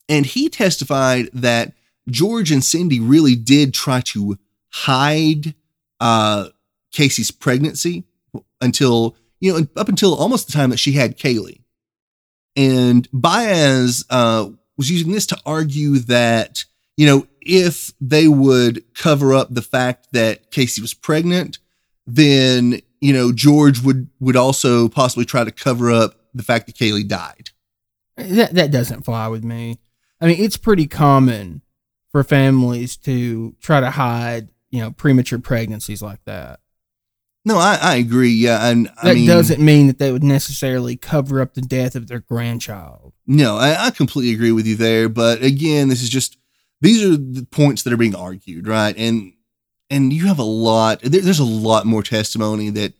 and he testified that George and Cindy really did try to hide uh, Casey's pregnancy until you know up until almost the time that she had Caylee, and Baez uh, was using this to argue that you know if they would cover up the fact that Casey was pregnant, then you know George would would also possibly try to cover up the fact that Caylee died.
That that doesn't fly with me. I mean, it's pretty common for families to try to hide, you know, premature pregnancies like that.
No, I, I agree. Yeah, and
That
I mean,
doesn't mean that they would necessarily cover up the death of their grandchild.
No, I, I completely agree with you there. But again, this is just these are the points that are being argued, right? And and you have a lot. There, there's a lot more testimony that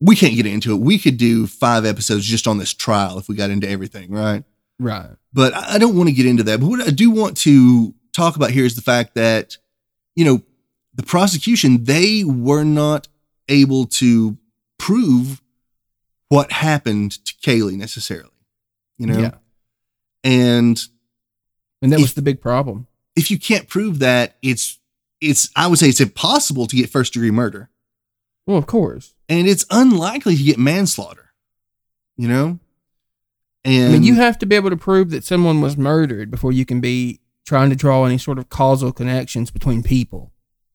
we can't get into it. We could do five episodes just on this trial if we got into everything, right?
Right.
But I I don't want to get into that. But what I do want to talk about here is the fact that you know the prosecution they were not able to prove what happened to Caylee necessarily. You know,
Yeah.
and
And that
If-
was the big problem.
if you can't prove that, it's it's I would say it's impossible to get first degree murder,
Well, of course.
and it's unlikely to get manslaughter. You know, and
I mean, you have to be able to prove that someone was murdered before you can be trying to draw any sort of causal connections between people.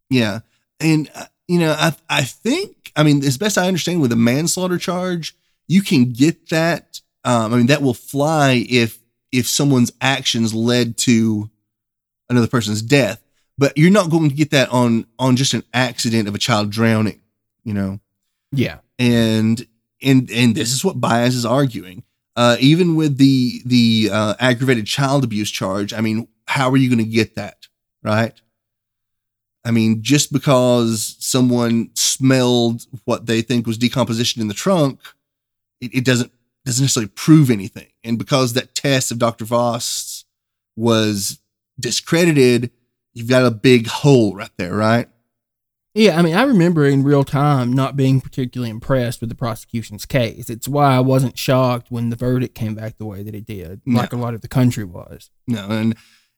yeah, and uh, you know I I think I mean as best I understand with a manslaughter charge, you can get that. Um, I mean that will fly if if someone's actions led to another person's death, but you're not going to get that on on just an accident of a child drowning. You know.
Yeah.
and and and this is what Baez is arguing. Uh, even with the the uh, aggravated child abuse charge, I mean, how are you going to get that right? I mean, just because someone smelled what they think was decomposition in the trunk, it, it doesn't doesn't necessarily prove anything. And because that test of Dr. Voss was discredited, you've got a big hole right there, right?
Yeah, I mean, I remember in real time not being particularly impressed with the prosecution's case. It's why I wasn't shocked when the verdict came back the way that it did,
No.
like a lot of the country was.
No, and,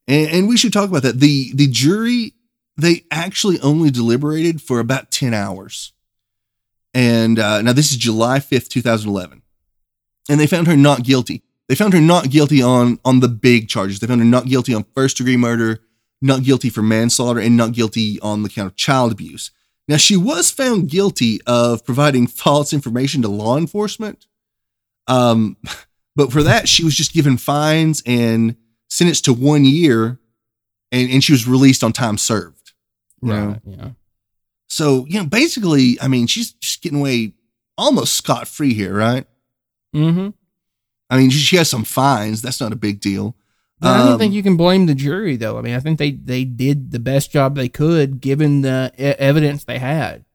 and and we should talk about that. The the jury they actually only deliberated for about ten hours, and uh, now this is July fifth, two thousand eleven, and they found her not guilty. They found her not guilty on on the big charges. They found her not guilty on first degree murder, not guilty for manslaughter, and not guilty on the count of child abuse. Now she was found guilty of providing false information to law enforcement. Um, but for that, she was just given fines and sentenced to one year, and, and she was released on time served.
Right. Yeah.
So, you know, basically, I mean, she's just getting away almost scot free here, right?
Mm-hmm.
I mean, she, she has some fines. That's not a big deal.
But I don't
Um,
think you can blame the jury, though. I mean, I think they, they did the best job they could given the e- evidence they had.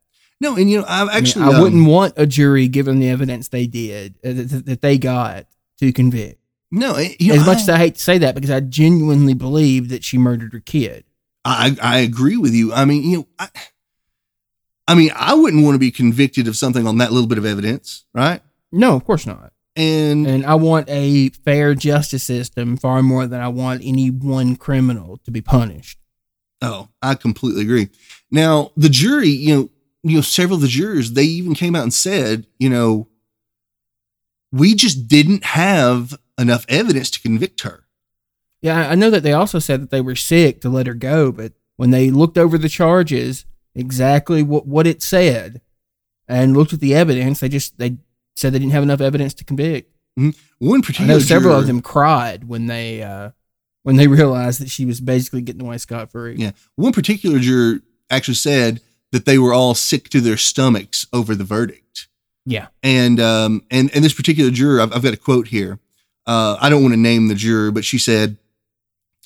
No, and you know, I've
I mean,
actually,
I,
um,
wouldn't want a jury given the evidence they did uh, that, that they got to convict.
no, eh, you know,
as much
I-
as I hate to say that, because I genuinely believe that she murdered her kid.
I, I agree with you. I mean, you know, I, I mean, I wouldn't want to be convicted of something on that little bit of evidence, right?
No, of course not.
And
And I want a fair justice system far more than I want any one criminal to be punished.
Oh, I completely agree. Now, the jury, you know, you know, several of the jurors, they even came out and said, you know, we just didn't have enough evidence to convict her.
Yeah, I- know that they also said that they were sick to let her go, but when they looked over the charges, exactly what, what it said, and looked at the evidence, they just they said they didn't have enough evidence to convict.
One particular, I
know several of them cried when they uh, when they realized that she was basically getting away scot free.
Yeah. One particular juror actually said that they were all sick to their stomachs over the verdict.
Yeah.
And um and and this particular juror, I've, I've got a quote here. Uh, I don't want to name the juror, but she said,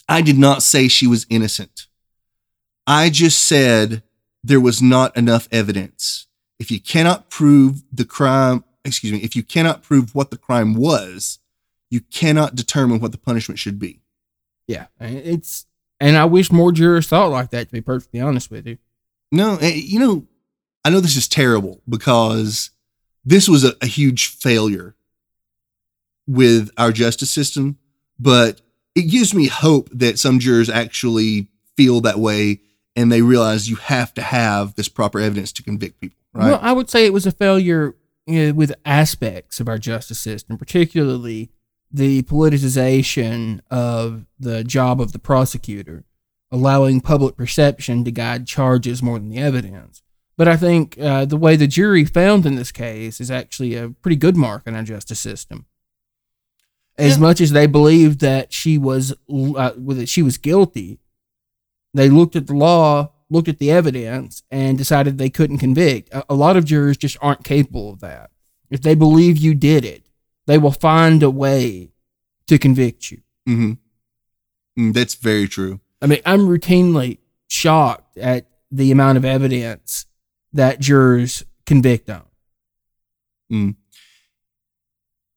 "I did not say she was innocent. I just said there was not enough evidence. If you cannot prove the crime, excuse me, if you cannot prove what the crime was, you cannot determine what the punishment should be."
Yeah, and it's and I wish more jurors thought like that. To be perfectly honest with you,
No, eh, you know, I know this is terrible because this was a, a huge failure with our justice system, but it gives me hope that some jurors actually feel that way and they realize you have to have this proper evidence to convict people, right?
well, I would say it was a failure uh, with aspects of our justice system, particularly the politicization of the job of the prosecutor, allowing public perception to guide charges more than the evidence. But I think uh, the way the jury found in this case is actually a pretty good mark in our justice system. As
Yeah.
much as they believed that she was uh, that she was guilty, they looked at the law, looked at the evidence, and decided they couldn't convict. A, a lot of jurors just aren't capable of that. If they believe you did it, they will find a way to convict you.
hmm Mm, that's very true.
I mean, I'm routinely shocked at the amount of evidence that jurors convict on.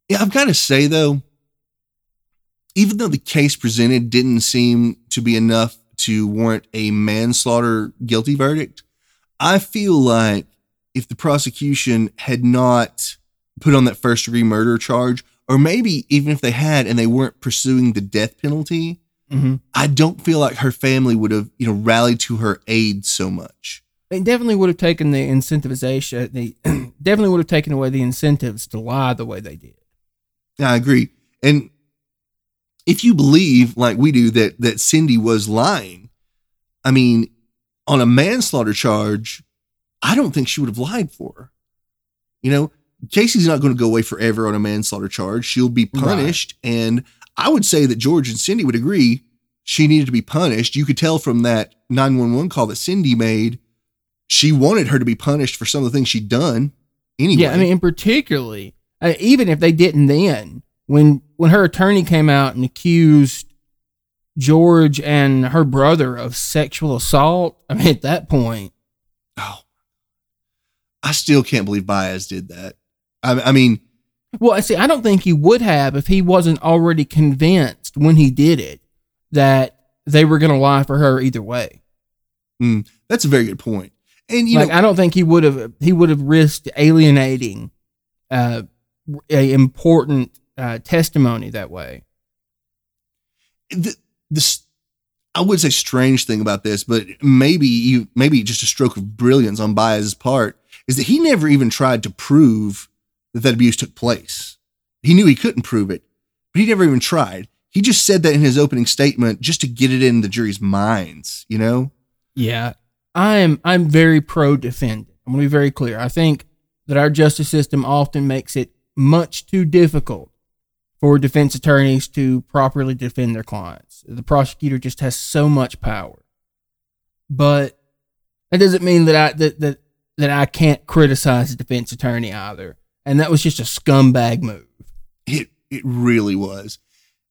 Yeah, I've got to say though, even though the case presented didn't seem to be enough to warrant a manslaughter guilty verdict, I feel like if the prosecution had not put on that first degree murder charge, or maybe even if they had and they weren't pursuing the death penalty,
Mm-hmm.
I don't feel like her family would have, you know, rallied to her aid so much.
They definitely would have taken the incentivization. They definitely would have taken away the incentives to lie the way they did.
Yeah, I agree. And if you believe, like we do, that that Cindy was lying, I mean, on a manslaughter charge, I don't think she would have lied for her. You know, Casey's not going to go away forever on a manslaughter charge. She'll be
Right.
punished. And I would say that George and Cindy would agree she needed to be punished. You could tell from that 911 call that Cindy made, she wanted her to be punished for some of the things she'd done. Anyway,
Yeah, I mean, and particularly, uh, even if they didn't then, when when her attorney came out and accused George and her brother of sexual assault. I mean, at that point,
Oh, I still can't believe Baez did that. I, I mean,
well, I see. I don't think he would have if he wasn't already convinced when he did it that they were going to lie for her either way.
mm, that's a very good point. And you
like,
know,
I don't think he would have. He would have risked alienating uh, a important uh, testimony that way.
the, this I would say strange thing about this, but maybe you maybe just a stroke of brilliance on Baez's part is that he never even tried to prove that that abuse took place. He knew he couldn't prove it, but he never even tried. He just said that in his opening statement just to get it in the jury's minds, you know?
Yeah, I'm. I'm very pro defendant. I'm going to be very clear. I think that our justice system often makes it much too difficult for defense attorneys to properly defend their clients. The prosecutor just has so much power. But that doesn't mean that I that that, that I can't criticize the defense attorney either. And that was just a scumbag move.
It it really was.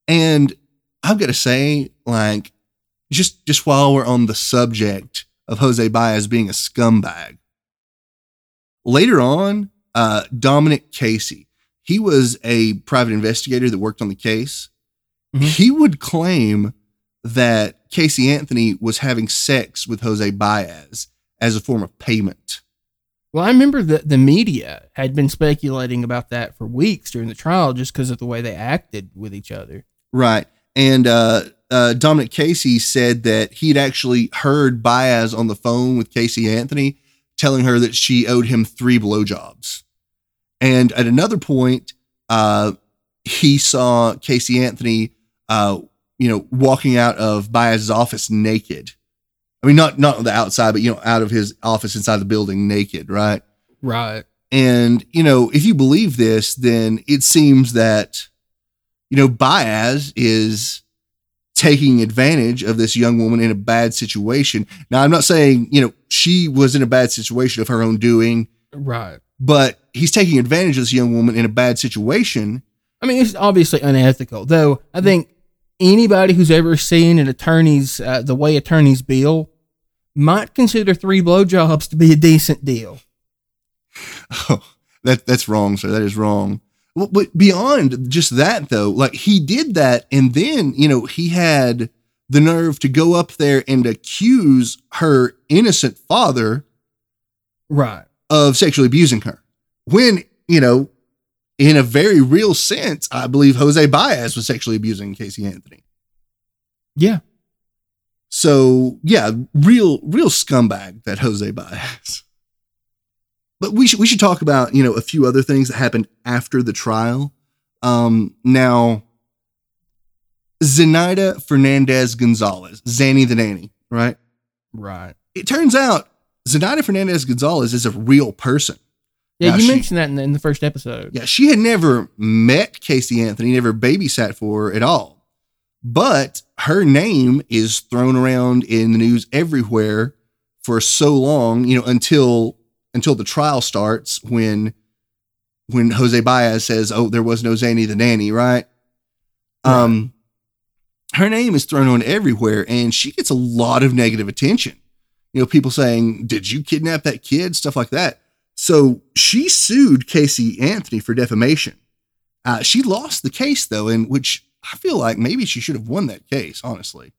And I've got to say, like, just just while we're on the subject of Jose Baez being a scumbag, later on, uh, Dominic Casey, he was a private investigator that worked on the case.
Mhm.
He would claim that Casey Anthony was having sex with Jose Baez as a form of payment.
Well, I remember that the media had been speculating about that for weeks during the trial just because of the way they acted with each other.
Right. And uh, uh, Dominic Casey said that he'd actually heard Baez on the phone with Casey Anthony telling her that she owed him three blowjobs. And at another point, uh, he saw Casey Anthony, uh, you know, walking out of Baez's office naked. I mean, not not on the outside, but you know, out of his office inside the building naked, right?
Right.
And, you know, if you believe this, then it seems that, you know, Baez is taking advantage of this young woman in a bad situation. Now, I'm not saying, you know, she was in a bad situation of her own doing,
Right.
But he's taking advantage of this young woman in a bad situation.
I mean, it's obviously unethical, though. I think anybody who's ever seen an attorney's uh, the way attorneys bill might consider three blowjobs to be a decent deal.
Oh, that that's wrong, sir. That is wrong. Well, but beyond just that, though, like he did that, and then you know he had the nerve to go up there and accuse her innocent father
Right.
Of sexually abusing her. When you know, in a very real sense, I believe Jose Baez was sexually abusing Casey Anthony.
Yeah.
So yeah, real real scumbag that Jose Baez. But we should we should talk about you know a few other things that happened after the trial. Um, now, Zenaida Fernandez Gonzalez, Zanny the nanny, right?
Right.
It turns out Zenaida Fernandez Gonzalez is a real person.
Yeah,
Now,
you
she-
mentioned that in the, in the first episode.
Yeah, she had never met Casey Anthony, never babysat for her at all. But her name is thrown around in the news everywhere for so long, you know, until until the trial starts when when Jose Baez says, "Oh, there was no Zanny the nanny," right? Um her name is thrown on everywhere and she gets a lot of negative attention. You know, people saying, "Did you kidnap that kid?" stuff like that. So she sued Casey Anthony for defamation. Uh, she lost the case though, in which I feel like maybe she should have won that case. Honestly,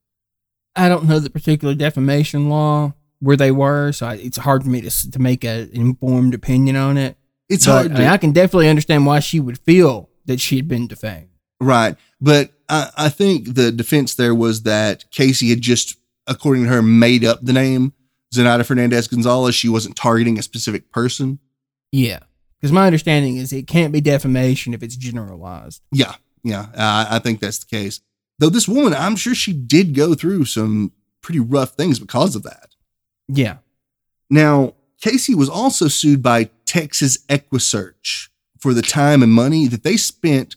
I don't know the particular defamation law where they were, so I, it's hard for me to to make an informed opinion on it.
it's
But,
hard
I, mean, I can definitely understand why she would feel that she had been defamed.
right, but I, I think the defense there was that Casey had just, according to her, made up the name Zenaida Fernandez Gonzalez. She wasn't targeting a specific person.
Yeah, because my understanding is it can't be defamation if it's generalized.
Yeah, yeah, uh, I think that's the case. Though this woman, I'm sure she did go through some pretty rough things because of that.
Yeah.
Now, Casey was also sued by Texas EquuSearch for the time and money that they spent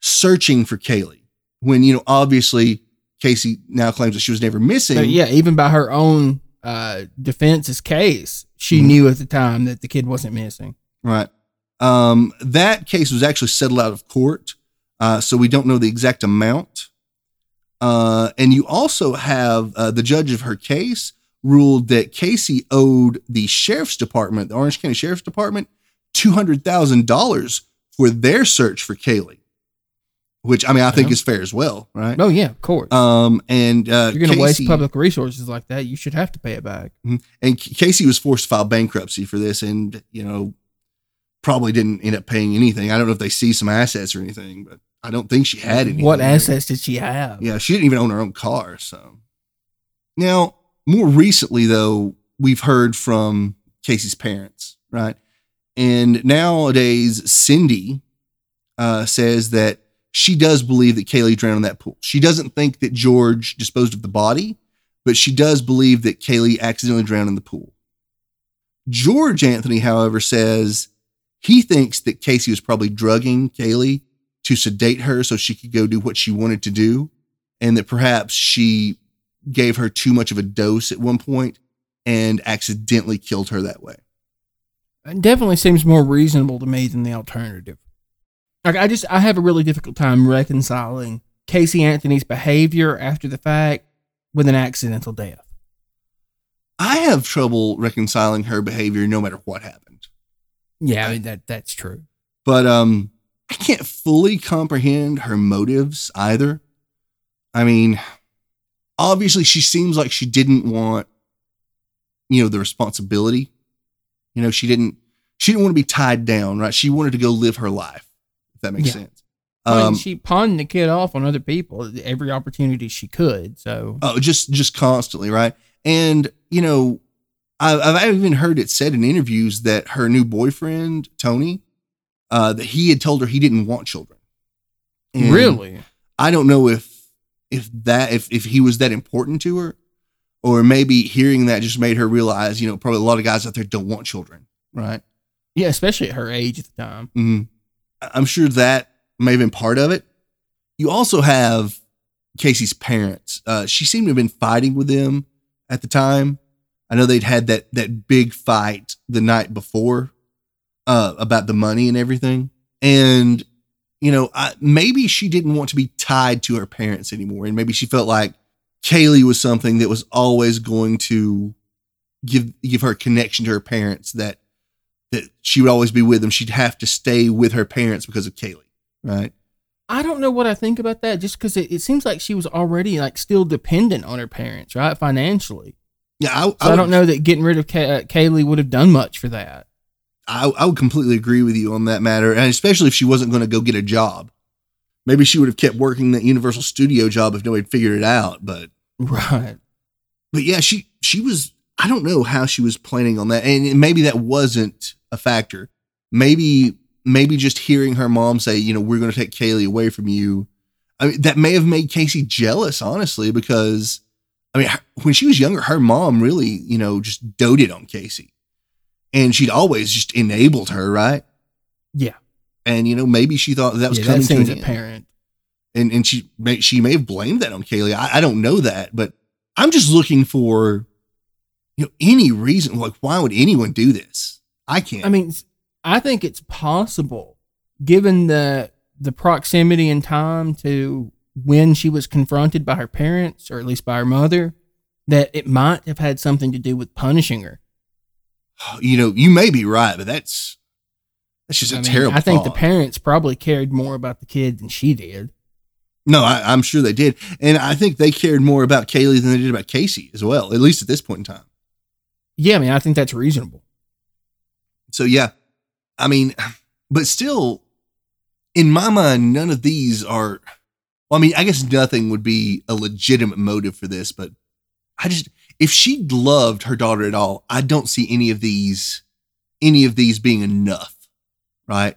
searching for Caylee. When, you know, obviously Casey now claims that she was never missing.
So, yeah, even by her own uh, defense's case, she
Mhm.
knew at the time that the kid wasn't missing.
Right. Um, that case was actually settled out of court. Uh, so we don't know the exact amount. Uh, and you also have uh, the judge of her case ruled that Casey owed the sheriff's department, the Orange County Sheriff's Department, $200,000 for their search for Caylee, which I mean, I think
Yeah.
is fair as well, right?
Oh yeah, of course.
Um, and uh,
you're going to waste public resources like that, you should have to pay it back.
and Casey was forced to file bankruptcy for this, and you know, probably didn't end up paying anything. I don't know if they see some assets or anything, but I don't think she had any.
What assets did she have?
Yeah, she didn't even own her own car. So now, more recently, though, we've heard from Casey's parents, right? And nowadays, Cindy uh, says that she does believe that Caylee drowned in that pool. She doesn't think that George disposed of the body, but she does believe that Caylee accidentally drowned in the pool. George Anthony, however, says he thinks that Casey was probably drugging Caylee to sedate her so she could go do what she wanted to do, and that perhaps she gave her too much of a dose at one point and accidentally killed her that way.
It definitely seems more reasonable to me than the alternative. Like I just I have a really difficult time reconciling Casey Anthony's behavior after the fact with an accidental death.
I have trouble reconciling her behavior no matter what happened.
Yeah, I mean that that's true.
But um I can't fully comprehend her motives either. I mean, obviously she seems like she didn't want you know the responsibility. You know, she didn't she didn't want to be tied down, right? She wanted to go live her life. That makes
Yeah.
sense.
I
Um
she pawned the kid off on other people every opportunity she could. So
Oh, just just constantly, right? And you know, I've, I've even heard it said in interviews that her new boyfriend Tony, uh, that he had told her he didn't want children. And
really,
I don't know if if that if if he was that important to her, or maybe hearing that just made her realize, you know, probably a lot of guys out there don't want children, right?
yeah, especially at her age at the time.
Mhm. I'm sure that may have been part of it. You also have Casey's parents. Uh, she seemed to have been fighting with them at the time. I know they'd had that that big fight the night before uh, about the money and everything, and you know I, maybe she didn't want to be tied to her parents anymore, and maybe she felt like Caylee was something that was always going to give give her connection to her parents that that she would always be with them. She'd have to stay with her parents because of Caylee, right?
I don't know what I think about that, just because it, it seems like she was already like still dependent on her parents, right, financially.
Yeah, I,
So I,
would,
don't know that getting rid of Kay- uh, Caylee would have done much for that.
I, I would completely agree with you on that matter, and especially if she wasn't going to go get a job. Maybe she would have kept working that Universal Studio job if nobody figured it out. But
Right.
but yeah, she she was. I don't know how she was planning on that, and maybe that wasn't a factor. Maybe maybe just hearing her mom say, you know, we're going to take Caylee away from you. I mean, that may have made Casey jealous, honestly, because I mean, when she was younger, her mom really, you know, just doted on Casey, and she'd always just enabled her, right?
Yeah.
And you know, maybe she thought that was
yeah,
coming
that
to an end
apparent.
and and she may she may have blamed that on Caylee. I, I don't know that, but I'm just looking for you know any reason like why would anyone do this? I can't.
I mean, I think it's possible, given the the proximity and time to when she was confronted by her parents, or at least by her mother, that it might have had something to do with punishing her.
you know you may be right, but that's that's just a
mean,
terrible.
I think the parents probably cared more about the kid than she did.
no, I, I'm sure they did, and I think they cared more about Caylee than they did about Casey as well. At least at this point in time.
Yeah, I mean, I think that's reasonable.
So yeah, I mean, but still, in my mind, none of these are. Well, I mean, I guess nothing would be a legitimate motive for this, but I just if she loved her daughter at all, I don't see any of these any of these being enough, right?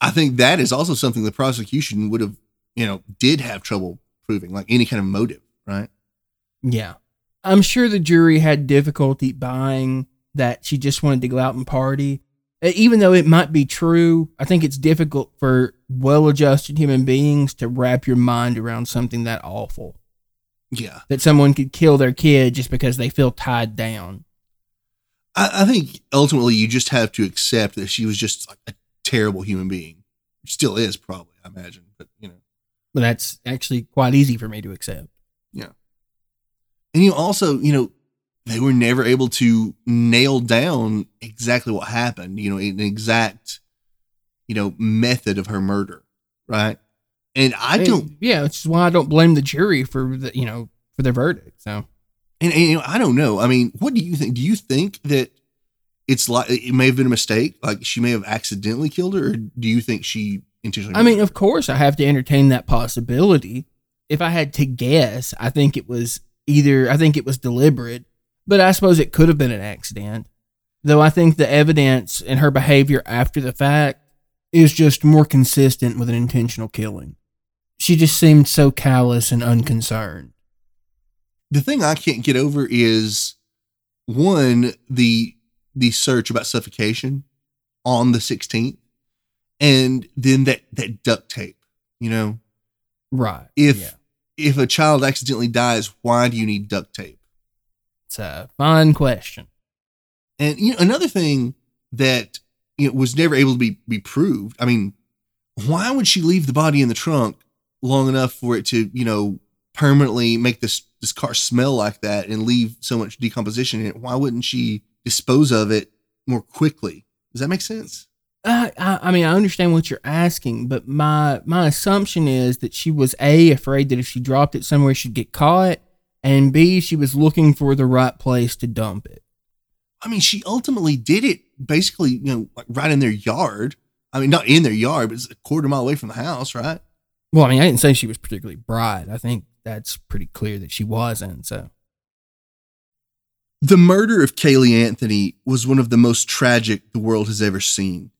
I think that is also something the prosecution would have, you know, did have trouble proving, like any kind of motive, right?
Yeah. I'm sure the jury had difficulty buying that she just wanted to go out and party. Even though it might be true, I think it's difficult for well adjusted human beings to wrap your mind around something that awful.
Yeah,
That someone could kill their kid just because they feel tied down.
I, I think ultimately you just have to accept that she was just like a terrible human being. Still is probably, I imagine, but you know.
But that's actually quite easy for me to accept.
And you also, you know, they were never able to nail down exactly what happened, you know, an exact, you know, method of her murder, right? And I
And,
don't,
yeah, which is why I don't blame the jury for the, you know, for their verdict. So
and, and you know, I don't know. I mean, what do you think? Do you think that it's like it may have been a mistake, like she may have accidentally killed her, or do you think she intentionally?
I mean,
murdered
of course, I have to entertain that possibility. If I had to guess, I think it was either, I think it was deliberate, but I suppose it could have been an accident. Though I think the evidence and her behavior after the fact is just more consistent with an intentional killing. She just seemed so callous and unconcerned.
the thing I can't get over is one the the search about suffocation on the 16th, and then that that duct tape. You know,
Right.
if
yeah.
If a child accidentally dies, why do you need duct tape?
It's a fine question.
And you know, another thing that you know was never able to be be proved. I mean, why would she leave the body in the trunk long enough for it to you know permanently make this this car smell like that and leave so much decomposition in it? Why wouldn't she dispose of it more quickly? Does that make sense?
I, I I mean I understand what you're asking, but my my assumption is that she was a afraid that if she dropped it somewhere she'd get caught, and b she was looking for the right place to dump it.
I mean, she ultimately did it basically, you know, like right in their yard. I mean, not in their yard, but it's a quarter mile away from the house, right?
Well, I mean I didn't say she was particularly bright. I think that's pretty clear that she wasn't. So
The murder of Caylee Anthony was one of the most tragic the world has ever seen.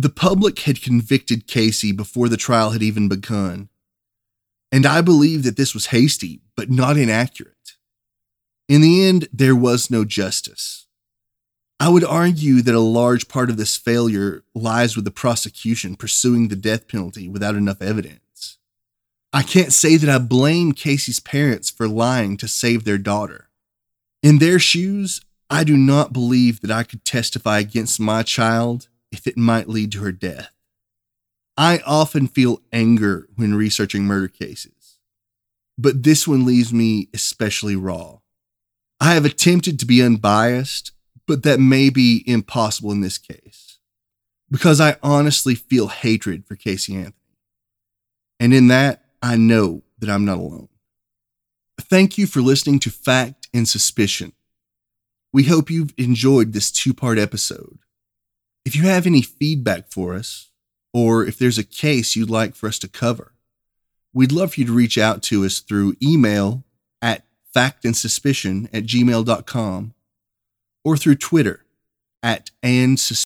The public had convicted Casey before the trial had even begun. And I believe that this was hasty, but not inaccurate. In the end, there was no justice. I would argue that a large part of this failure lies with the prosecution pursuing the death penalty without enough evidence. I can't say that I blame Casey's parents for lying to save their daughter. In their shoes, I do not believe that I could testify against my child if it might lead to her death. I often feel anger when researching murder cases, but this one leaves me especially raw. I have attempted to be unbiased, but that may be impossible in this case because I honestly feel hatred for Casey Anthony. And in that, I know that I'm not alone. Thank you for listening to Fact and Suspicion. We hope you've enjoyed this two part episode. If you have any feedback for us, or if there's a case you'd like for us to cover, we'd love for you to reach out to us through email at factandsuspicion at gmail.com or through Twitter at and